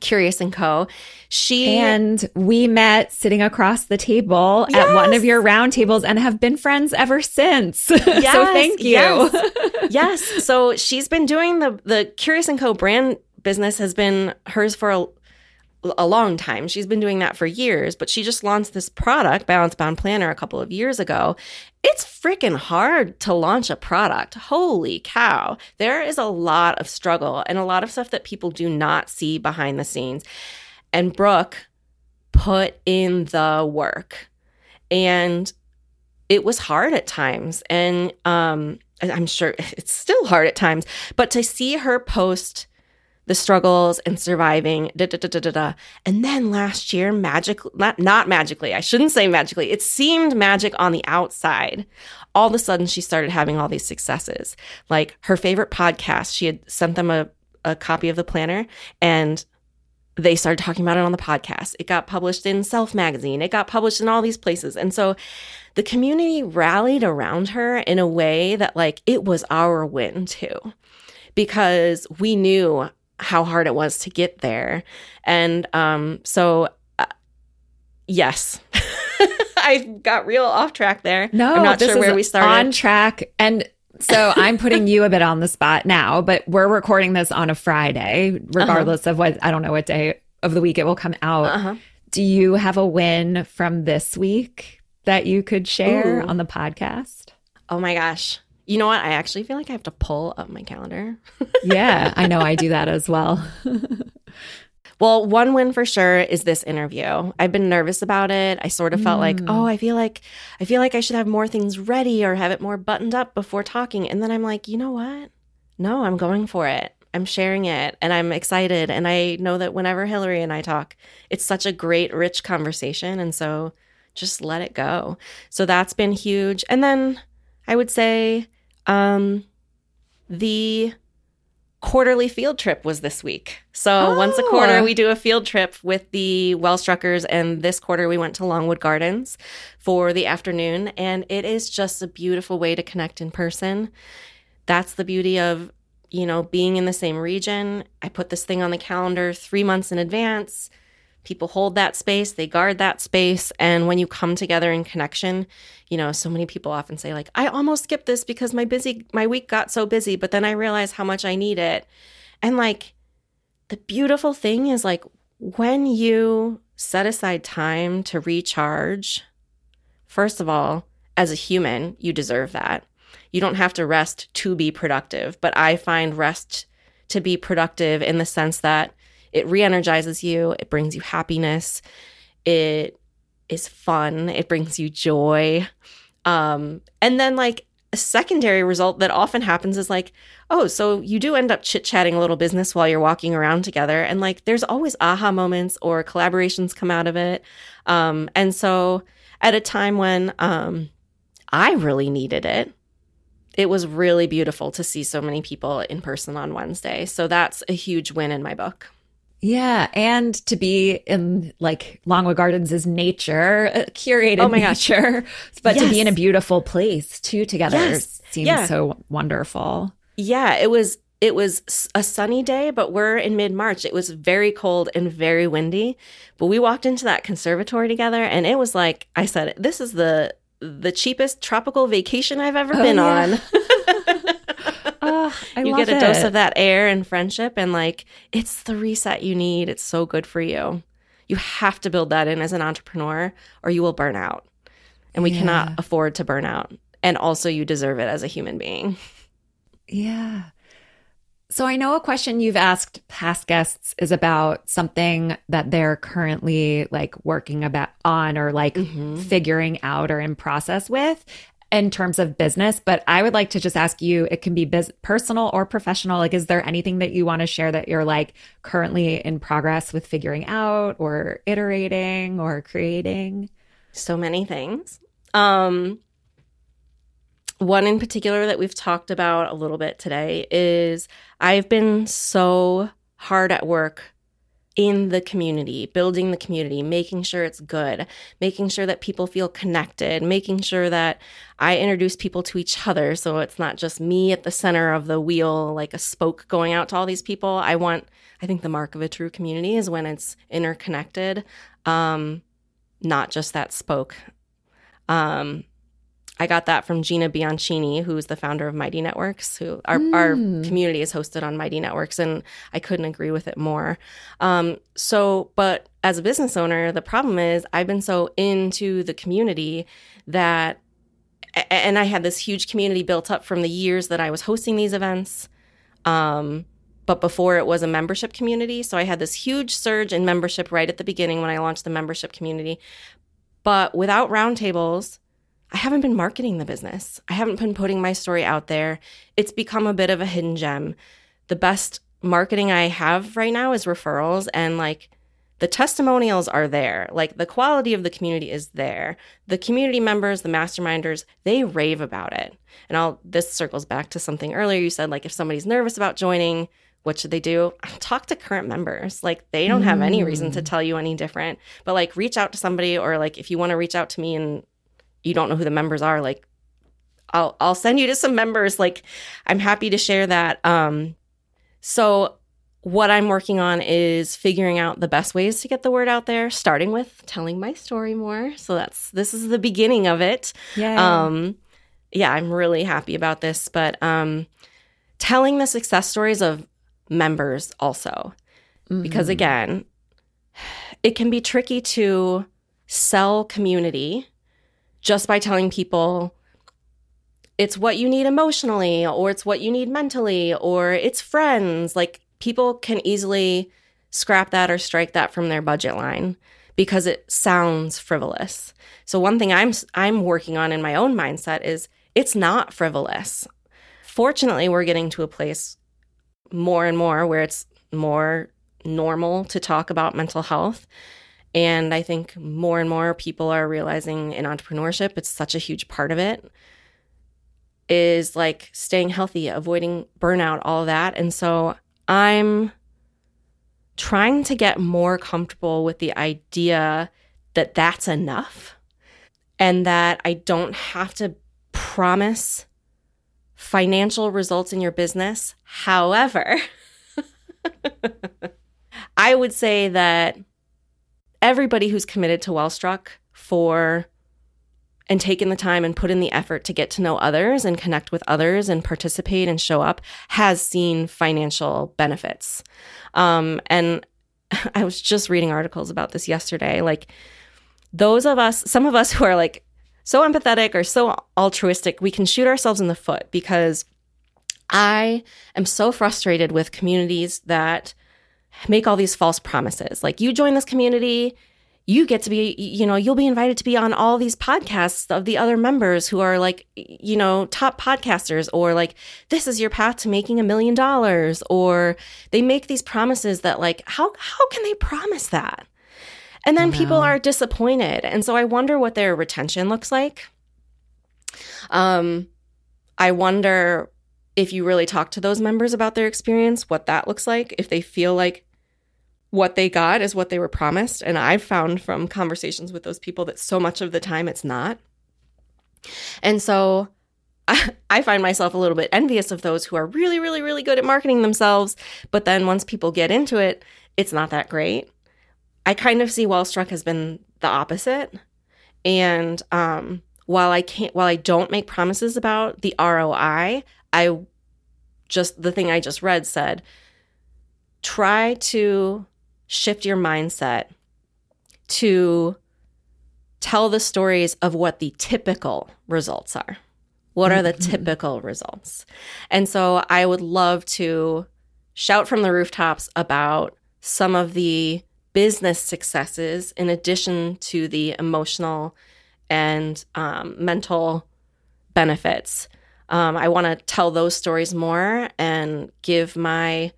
Curious and Co. She and we met sitting across the table yes. at one of your roundtables and have been friends ever since. Yes, so thank you. Yes. yes. So she's been doing the the Curious and Co brand business has been hers for a, a long time. She's been doing that for years, but she just launched this product, Balance Bound Planner, a couple of years ago. It's freaking hard to launch a product. Holy cow. There is a lot of struggle and a lot of stuff that people do not see behind the scenes. And Brooke put in the work. And it was hard at times. And um, I'm sure it's still hard at times. But to see her post the struggles and surviving, da, da, da, da, da, da. And then last year, magically, not, not magically, I shouldn't say magically, it seemed magic on the outside. All of a sudden, she started having all these successes. Like her favorite podcast, she had sent them a, a copy of the planner and they started talking about it on the podcast. It got published in Self Magazine. It got published in all these places. And so the community rallied around her in a way that, like, it was our win too, because we knew how hard it was to get there. And um, so, uh, yes. I got real off track there. No, I'm not sure where we started. On track. And so I'm putting you a bit on the spot now, but we're recording this on a Friday, regardless uh-huh. of what, I don't know what day of the week it will come out. Uh-huh. Do you have a win from this week that you could share Ooh. on the podcast? Oh my gosh. You know what? I actually feel like I have to pull up my calendar. yeah, I know I do that as well. Well, one win for sure is this interview. I've been nervous about it. I sort of felt like, Mm. oh, I feel like I feel like I should have more things ready or have it more buttoned up before talking. And then I'm like, you know what? No, I'm going for it. I'm sharing it and I'm excited. And I know that whenever Hillary and I talk, it's such a great, rich conversation. And so just let it go. So that's been huge. And then I would say um, the quarterly field trip was this week. So once a Oh. quarter, we do a field trip with the Wellstruckers. And this quarter, we went to Longwood Gardens for the afternoon. And it is just a beautiful way to connect in person. That's the beauty of, you know, being in the same region. I put this thing on the calendar three months in advance. People hold that space, they guard that space. And when you come together in connection, you know, so many people often say, like, I almost skipped this because my busy my week got so busy, but then I realized how much I need it. And like the beautiful thing is like when you set aside time to recharge, first of all, as a human, you deserve that. You don't have to rest to be productive, but I find rest to be productive in the sense that it re-energizes you, it brings you happiness, it is fun, it brings you joy. Um and then like a secondary result that often happens is like, oh, so you do end up chit-chatting a little business while you're walking around together and like there's always aha moments or collaborations come out of it. Um and so at a time when um I really needed it, it was really beautiful to see so many people in person on Wednesday. So that's a huge win in my book. Yeah, and to be in like Longwood Gardens is nature, uh, curated Oh my gosh. nature, but to be in a beautiful place too together Yes. seems Yeah. so wonderful. Yeah, it was it was a sunny day, but we're in mid-March. It was very cold and very windy. But we walked into that conservatory together and it was like I said, this is the the cheapest tropical vacation I've ever Oh, been yeah. on. Oh, you get a dose of that air and friendship and like it's the reset you need. It's so good for you. You have to build that in as an entrepreneur or you will burn out. And we Yeah. cannot afford to burn out. And also you deserve it as a human being. Yeah. So I know a question you've asked past guests is about something that they're currently like working about on or like Mhm. figuring out or in process with in terms of business, but I would like to just ask you it can be bus- personal or professional like is there anything that you want to share that you're like currently in progress with figuring out or iterating or creating? so many things. Um, one in particular that we've talked about a little bit today is I've been so hard at work in the community, building the community, making sure it's good, making sure that people feel connected, making sure that I introduce people to each other. So it's not just me at the center of the wheel, like a spoke going out to all these people. I want, I think the mark of a true community is when it's interconnected, um, not just that spoke. Um, I got that from Gina Bianchini, who's the founder of Mighty Networks, who our, our Mm. community is hosted on Mighty Networks, and I couldn't agree with it more. Um, so, but as a business owner, the problem is I've been so into the community that, and I had this huge community built up from the years that I was hosting these events. Um, but before it was a membership community. So I had this huge surge in membership right at the beginning when I launched the membership community. But without roundtables, I haven't been marketing the business. I haven't been putting my story out there. It's become a bit of a hidden gem. The best marketing I have right now is referrals and like the testimonials are there. Like the quality of the community is there. The community members, the masterminders, they rave about it. And I'll this circles back to something earlier you said like if somebody's nervous about joining, what should they do? Talk to current members. Like they don't have any reason to Mm. tell you any different. But like reach out to somebody or like if you want to reach out to me and you don't know who the members are, like I'll I'll send you to some members. Like I'm happy to share that. Um so what I'm working on is figuring out the best ways to get the word out there, starting with telling my story more. So that's this is the beginning of it. Yeah. Um, yeah, I'm really happy about this, but um, telling the success stories of members also, because Mhm. again, it can be tricky to sell community just by telling people it's what you need emotionally or it's what you need mentally or it's friends like people can easily scrap that or strike that from their budget line because it sounds frivolous. So one thing I'm I'm working on in my own mindset is it's not frivolous. Fortunately, we're getting to a place more and more where it's more normal to talk about mental health. And I think more and more people are realizing in entrepreneurship, it's such a huge part of it is like staying healthy, avoiding burnout, all that. And so I'm trying to get more comfortable with the idea that that's enough and that I don't have to promise financial results in your business. However, I would say that everybody who's committed to Wellstruck for and taken the time and put in the effort to get to know others and connect with others and participate and show up has seen financial benefits. Um, and I was just reading articles about this yesterday. Like, those of us, some of us who are like so empathetic or so altruistic, we can shoot ourselves in the foot because I am so frustrated with communities that make all these false promises. Like, you join this community, you get to be, you know, you'll be invited to be on all these podcasts of the other members who are like, you know, top podcasters, or like, this is your path to making a million dollars, or they make these promises that, like, how how can they promise that? And then people are disappointed, and so I wonder what their retention looks like. Um, I wonder if you really talk to those members about their experience, what that looks like, if they feel like what they got is what they were promised. And I've found from conversations with those people that so much of the time it's not. And so I, find myself a little bit envious of those who are really, really, really good at marketing themselves. But then once people get into it, it's not that great. I kind of see Wellstruck has been the opposite. And um, while I can't, while I don't make promises about the ROI, I just, the thing I just read said, try to shift your mindset to tell the stories of what the typical results are. What are the mm-hmm. typical results? And so I would love to shout from the rooftops about some of the business successes in addition to the emotional and um, mental benefits. Um, I want to tell those stories more and give my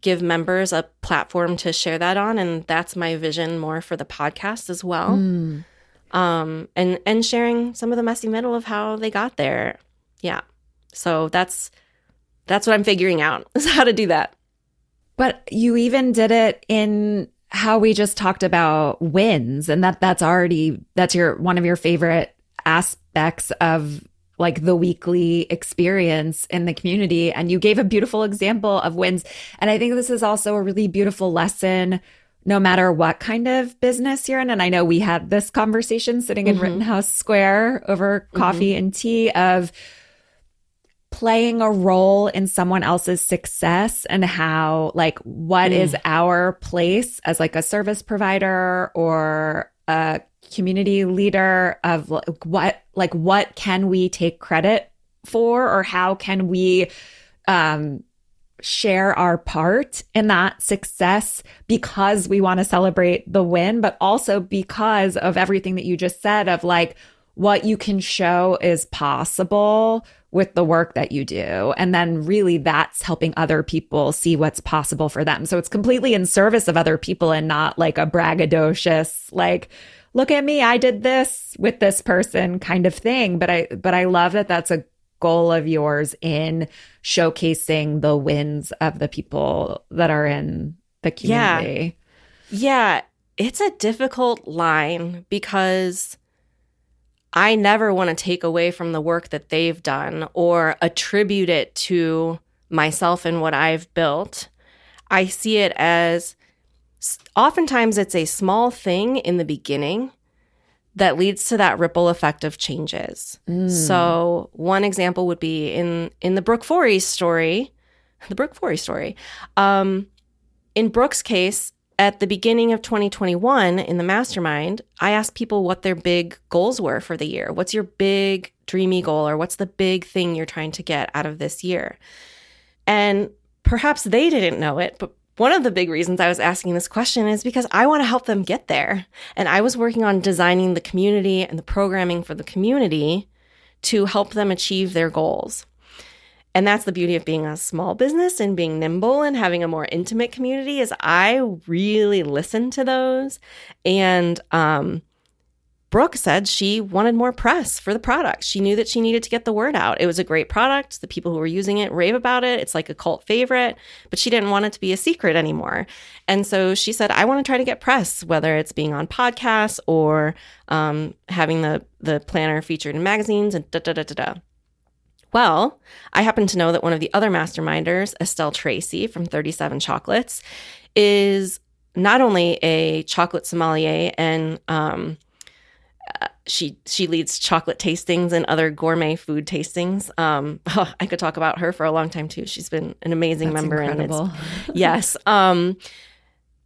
give members a platform to share that on and that's my vision more for the podcast as well. Mm. um, and and sharing some of the messy middle of how they got there. Yeah. So that's that's what i'm figuring out is how to do that. But you even did it in how we just talked about wins and that that's already that's your one of your favorite aspects of like the weekly experience in the community. And you gave a beautiful example of wins. And I think this is also a really beautiful lesson no matter what kind of business you're in. And I know we had this conversation sitting in mm-hmm. Rittenhouse Square over mm-hmm. coffee mm-hmm. and tea of playing a role in someone else's success and how like what mm. is our place as like a service provider or a community leader of like what like what can we take credit for or how can we um share our part in that success because we want to celebrate the win but also because of everything that you just said of like what you can show is possible with the work that you do. And then really that's helping other people see what's possible for them. So it's completely in service of other people and not like a braggadocious, like, look at me, I did this with this person kind of thing. But I, but I love that that's a goal of yours in showcasing the wins of the people that are in the community. Yeah. Yeah. It's a difficult line because I never want to take away from the work that they've done or attribute it to myself and what I've built. I see it as oftentimes it's a small thing in the beginning that leads to that ripple effect of changes. Mm. So one example would be in in the Brooke Forey story, the Brooke Forey story. Um, in Brooke's case, at the beginning of 2021 in the mastermind, I asked people what their big goals were for the year. What's your big dreamy goal or what's the big thing you're trying to get out of this year? And perhaps they didn't know it, but one of the big reasons I was asking this question is because I want to help them get there. And I was working on designing the community and the programming for the community to help them achieve their goals. And that's the beauty of being a small business and being nimble and having a more intimate community is I really listen to those and um Brooke said she wanted more press for the product. She knew that she needed to get the word out. It was a great product. The people who were using it rave about it. It's like a cult favorite, but she didn't want it to be a secret anymore. And so she said, I want to try to get press, whether it's being on podcasts or um, having the, the planner featured in magazines and da da da da da. Well, I happen to know that one of the other masterminders, Estelle Tracy from 37 Chocolates, is not only a chocolate sommelier and um, she she leads chocolate tastings and other gourmet food tastings. Um, oh, I could talk about her for a long time too. She's been an amazing That's member. Incredible. And yes. Um,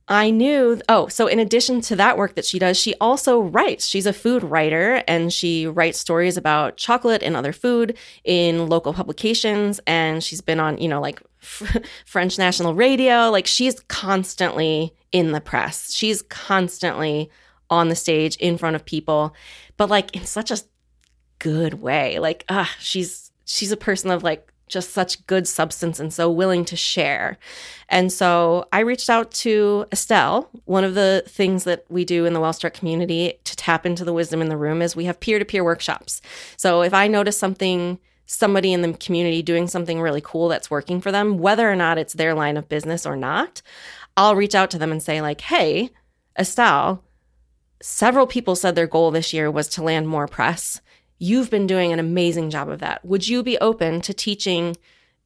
I knew. Oh, so in addition to that work that she does, she also writes. She's a food writer and she writes stories about chocolate and other food in local publications. And she's been on, you know, like French national radio. Like she's constantly in the press. She's constantly on the stage in front of people, but like in such a good way. Like, ah, she's she's a person of like just such good substance and so willing to share. And so I reached out to Estelle. One of the things that we do in the Wellstruck community to tap into the wisdom in the room is we have peer to peer workshops. So if I notice something, somebody in the community doing something really cool that's working for them, whether or not it's their line of business or not, I'll reach out to them and say, like, hey, Estelle, several people said their goal this year was to land more press. You've been doing an amazing job of that. Would you be open to teaching,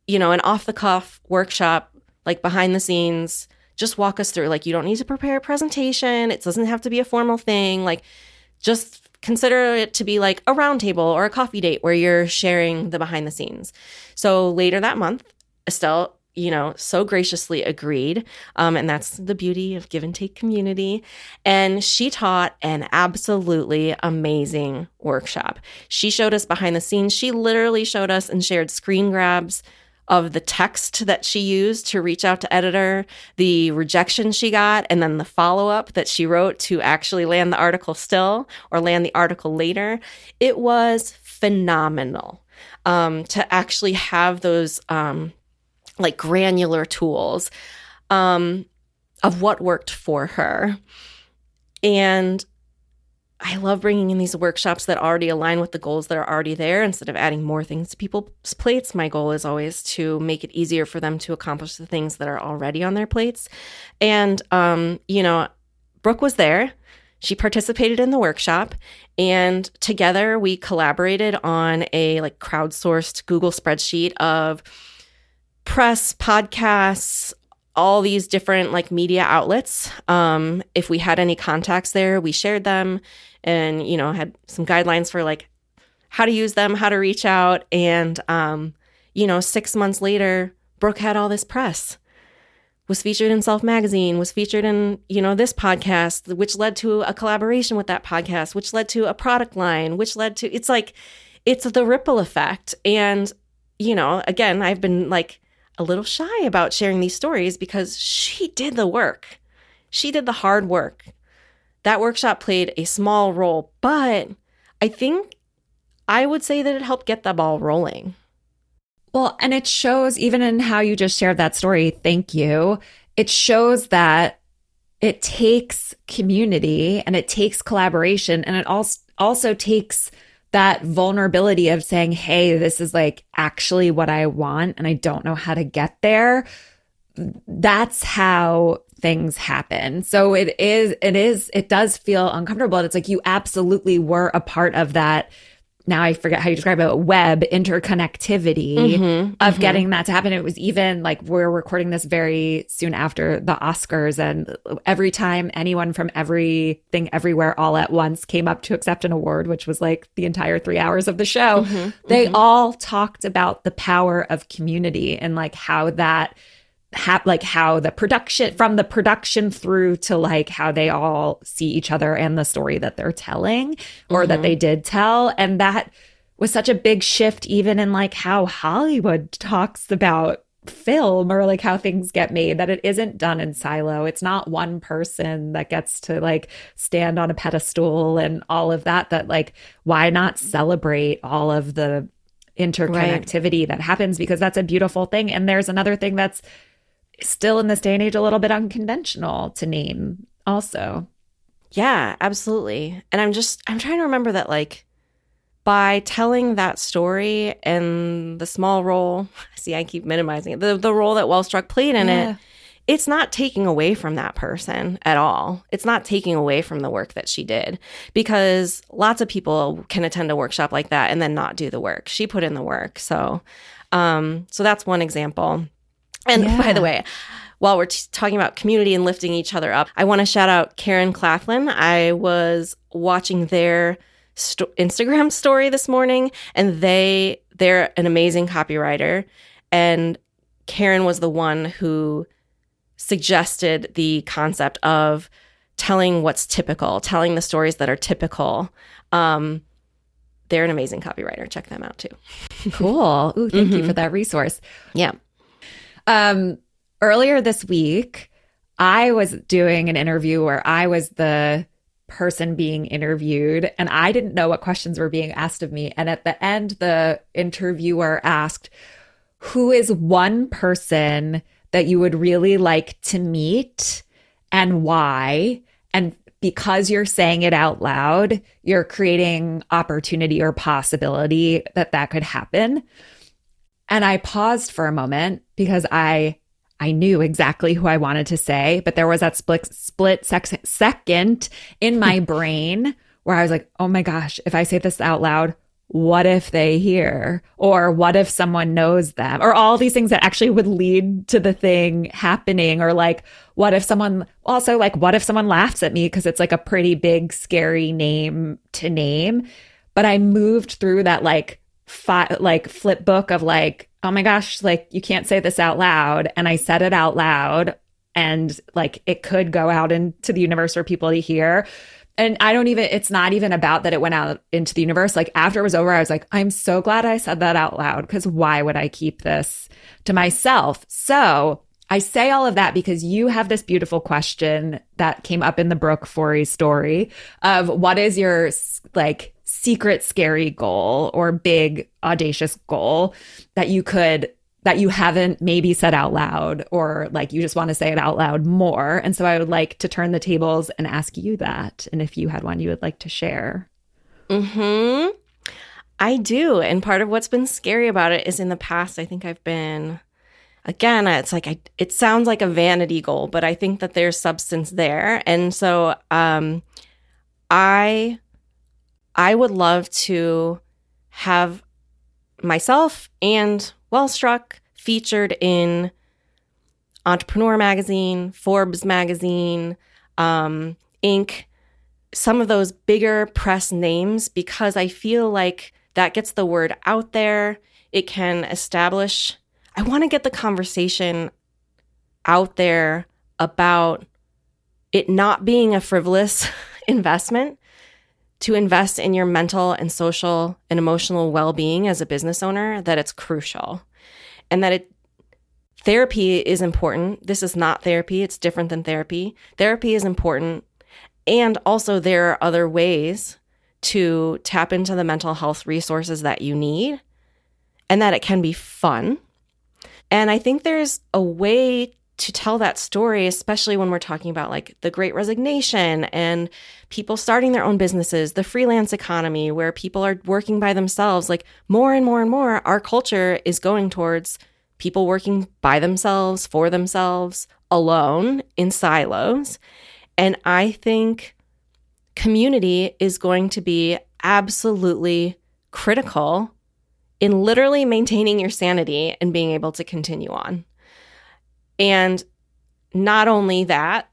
you know, an off the cuff workshop, like behind the scenes? Just walk us through. Like, you don't need to prepare a presentation, it doesn't have to be a formal thing. Like, just consider it to be like a roundtable or a coffee date where you're sharing the behind the scenes. So later that month, Estelle you know, so graciously agreed. Um, and that's the beauty of give and take community. And she taught an absolutely amazing workshop. She showed us behind the scenes. She literally showed us and shared screen grabs of the text that she used to reach out to editor, the rejection she got, and then the follow up that she wrote to actually land the article still or land the article later. It was phenomenal um, to actually have those um, like granular tools um, of what worked for her. And I love bringing in these workshops that already align with the goals that are already there instead of adding more things to people's plates. My goal is always to make it easier for them to accomplish the things that are already on their plates. And, um, you know, Brooke was there. She participated in the workshop and together we collaborated on a like crowdsourced Google spreadsheet of press, podcasts, all these different like media outlets. Um, if we had any contacts there, we shared them and, you know, had some guidelines for like how to use them, how to reach out. And, um, you know, six months later, Brooke had all this press was featured in Self Magazine, was featured in, you know, this podcast, which led to a collaboration with that podcast, which led to a product line, which led to, it's like, it's the ripple effect. And, you know, again, I've been like a little shy about sharing these stories because she did the work. She did the hard work. That workshop played a small role, but I think I would say that it helped get the ball rolling. Well, and it shows even in how you just shared that story, thank you. It shows that it takes community and it takes collaboration and it also also takes that vulnerability of saying, Hey, this is like actually what I want and I don't know how to get there. That's how things happen. So it is, it is, it does feel uncomfortable. It's like you absolutely were a part of that now I forget how you describe it, web interconnectivity mm-hmm, of mm-hmm. getting that to happen. It was even like we're recording this very soon after the Oscars, and every time anyone from everything everywhere all at once came up to accept an award, which was like the entire three hours of the show, mm-hmm, they mm-hmm. all talked about the power of community and like how that ha- like how the production from the production through to like how they all see each other and the story that they're telling or mm-hmm. that they did tell and that was such a big shift even in like how Hollywood talks about film or like how things get made that it isn't done in silo it's not one person that gets to like stand on a pedestal and all of that that like why not celebrate all of the interconnectivity right. that happens because that's a beautiful thing and there's another thing that's still in this day and age a little bit unconventional to name also yeah absolutely and i'm just i'm trying to remember that like by telling that story and the small role, see, I keep minimizing it, the, the role that Wellstruck played in yeah. it, it's not taking away from that person at all. It's not taking away from the work that she did because lots of people can attend a workshop like that and then not do the work. She put in the work. So, um, so that's one example. And yeah. by the way, while we're t- talking about community and lifting each other up, I want to shout out Karen Claflin. I was watching their st- Instagram story this morning, and they they're an amazing copywriter, and Karen was the one who suggested the concept of telling what's typical, telling the stories that are typical. Um, they're an amazing copywriter. Check them out too. cool. Ooh, thank mm-hmm. you for that resource. Yeah. Um, earlier this week, I was doing an interview where I was the person being interviewed and I didn't know what questions were being asked of me. And at the end, the interviewer asked, Who is one person that you would really like to meet and why? And because you're saying it out loud, you're creating opportunity or possibility that that could happen. And I paused for a moment because I I knew exactly who I wanted to say, but there was that split split sec- second in my brain where I was like, "Oh my gosh, if I say this out loud, what if they hear? Or what if someone knows them? Or all these things that actually would lead to the thing happening or like what if someone also like what if someone laughs at me because it's like a pretty big scary name to name?" But I moved through that like fi- like flip book of like oh my gosh, like you can't say this out loud. And I said it out loud and like it could go out into the universe for people to hear. And I don't even, it's not even about that it went out into the universe. Like after it was over, I was like, I'm so glad I said that out loud because why would I keep this to myself? So I say all of that because you have this beautiful question that came up in the Brooke Forey story of what is your like secret scary goal or big audacious goal that you could that you haven't maybe said out loud or like you just want to say it out loud more. And so I would like to turn the tables and ask you that and if you had one you would like to share. Mhm. I do. And part of what's been scary about it is in the past I think I've been again it's like I, it sounds like a vanity goal, but I think that there's substance there. And so um I I would love to have myself and Wellstruck featured in Entrepreneur Magazine, Forbes Magazine, um, Inc., some of those bigger press names because I feel like that gets the word out there. It can establish, I want to get the conversation out there about it not being a frivolous investment, to invest in your mental and social and emotional well-being as a business owner that it's crucial and that it therapy is important. This is not therapy. It's different than therapy. Therapy is important. And also there are other ways to tap into the mental health resources that you need and that it can be fun. And i think there's a way to tell that story, especially when we're talking about like the great resignation and people starting their own businesses, the freelance economy where people are working by themselves, like more and more and more, our culture is going towards people working by themselves, for themselves, alone in silos. And I think community is going to be absolutely critical in literally maintaining your sanity and being able to continue on. And not only that,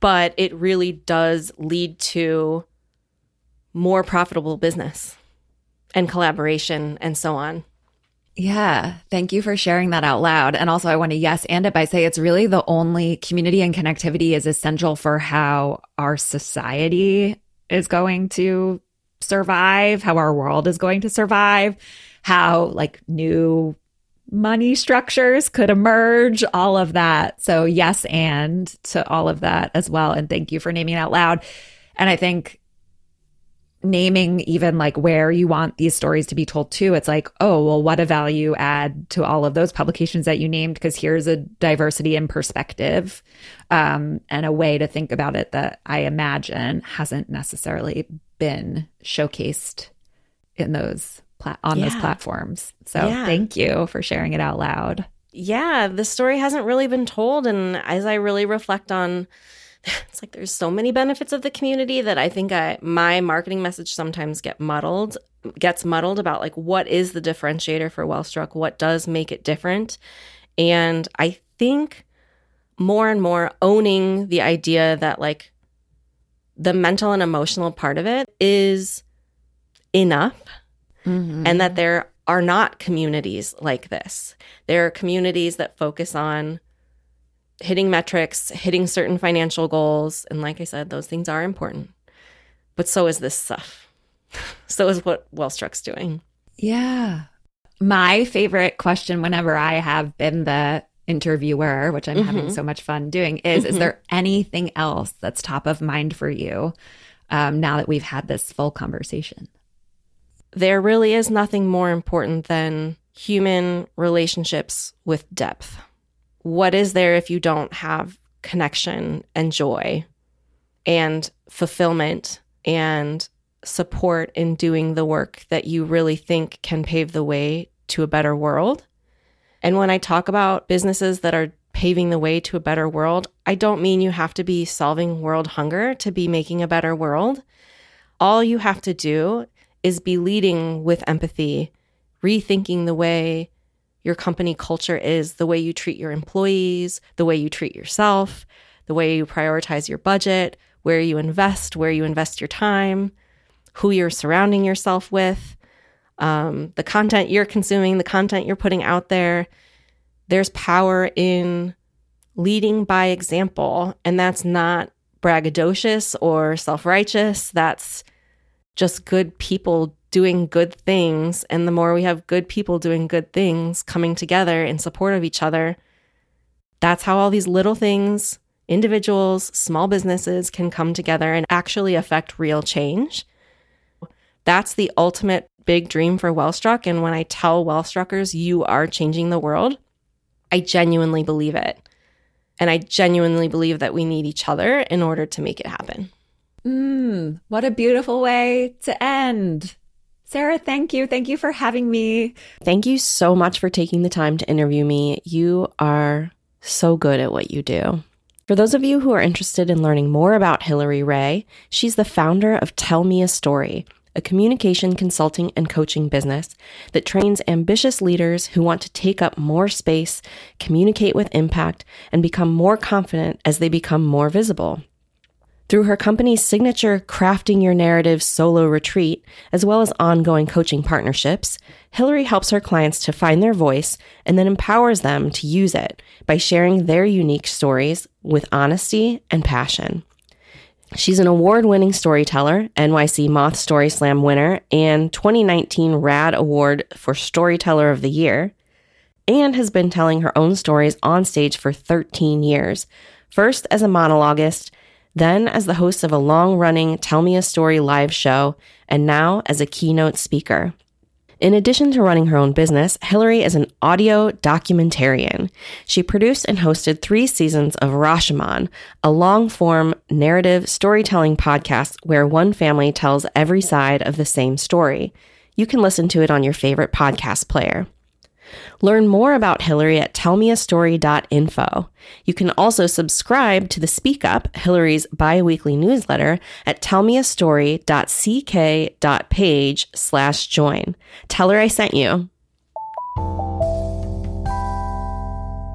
but it really does lead to more profitable business and collaboration and so on. Yeah. Thank you for sharing that out loud. And also, I want to yes and it by say it's really the only community and connectivity is essential for how our society is going to survive, how our world is going to survive, how like new money structures could emerge, all of that. So, yes, and to all of that as well. And thank you for naming it out loud. And I think naming even like where you want these stories to be told to, it's like, oh, well, what a value add to all of those publications that you named, because here's a diversity in perspective um, and a way to think about it that I imagine hasn't necessarily been showcased in those pla- on yeah. those platforms. So yeah. thank you for sharing it out loud. Yeah, the story hasn't really been told. And as I really reflect on it's like there's so many benefits of the community that I think I my marketing message sometimes get muddled gets muddled about like what is the differentiator for Wellstruck, what does make it different. And I think more and more owning the idea that like the mental and emotional part of it is enough mm-hmm. and that there are not communities like this. There are communities that focus on hitting metrics, hitting certain financial goals. And like I said, those things are important. But so is this stuff. so is what Wellstruck's doing. Yeah. My favorite question whenever I have been the interviewer, which I'm mm-hmm. having so much fun doing, is mm-hmm. is there anything else that's top of mind for you um, now that we've had this full conversation? There really is nothing more important than human relationships with depth what is there if you don't have connection and joy and fulfillment and support in doing the work that you really think can pave the way to a better world? And when I talk about businesses that are paving the way to a better world, I don't mean you have to be solving world hunger to be making a better world. All you have to do is be leading with empathy, rethinking the way your company culture is the way you treat your employees, the way you treat yourself, the way you prioritize your budget, where you invest, where you invest your time, who you're surrounding yourself with, um, the content you're consuming, the content you're putting out there. There's power in leading by example. And that's not braggadocious or self righteous. That's just good people doing good things. And the more we have good people doing good things coming together in support of each other, that's how all these little things, individuals, small businesses can come together and actually affect real change. That's the ultimate big dream for Wellstruck. And when I tell Wellstruckers, you are changing the world, I genuinely believe it. And I genuinely believe that we need each other in order to make it happen. Mm, what a beautiful way to end. Sarah, thank you. Thank you for having me. Thank you so much for taking the time to interview me. You are so good at what you do. For those of you who are interested in learning more about Hillary Rea, she's the founder of Tell Me a Story, a communication consulting and coaching business that trains ambitious leaders who want to take up more space, communicate with impact, and become more confident as they become more visible. Through her company's signature Crafting Your Narrative solo retreat, as well as ongoing coaching partnerships, Hillary helps her clients to find their voice and then empowers them to use it by sharing their unique stories with honesty and passion. She's an award winning storyteller, NYC Moth Story Slam winner, and 2019 RAD Award for Storyteller of the Year, and has been telling her own stories on stage for 13 years, first as a monologuist then as the host of a long running Tell Me a Story live show, and now as a keynote speaker. In addition to running her own business, Hillary is an audio documentarian. She produced and hosted three seasons of Rashomon, a long form narrative storytelling podcast where one family tells every side of the same story. You can listen to it on your favorite podcast player. Learn more about Hillary at tellmeastory.info. You can also subscribe to the Speak Up, Hillary's biweekly newsletter at tellmeastory.ck.page slash join. Tell her I sent you.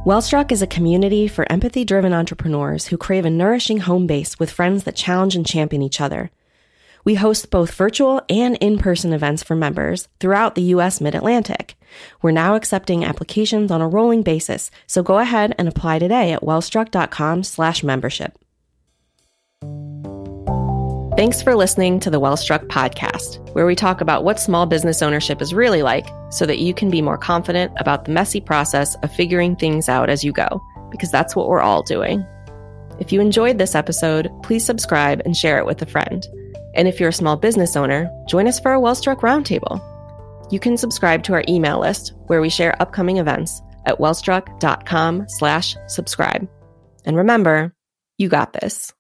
Wellstruck is a community for empathy driven entrepreneurs who crave a nourishing home base with friends that challenge and champion each other. We host both virtual and in-person events for members throughout the U.S. Mid-Atlantic. We're now accepting applications on a rolling basis, so go ahead and apply today at wellstruck.com slash membership. Thanks for listening to the Wellstruck podcast, where we talk about what small business ownership is really like so that you can be more confident about the messy process of figuring things out as you go, because that's what we're all doing. If you enjoyed this episode, please subscribe and share it with a friend. And if you're a small business owner, join us for a Wellstruck Roundtable. You can subscribe to our email list where we share upcoming events at wellstruck.com slash subscribe. And remember, you got this.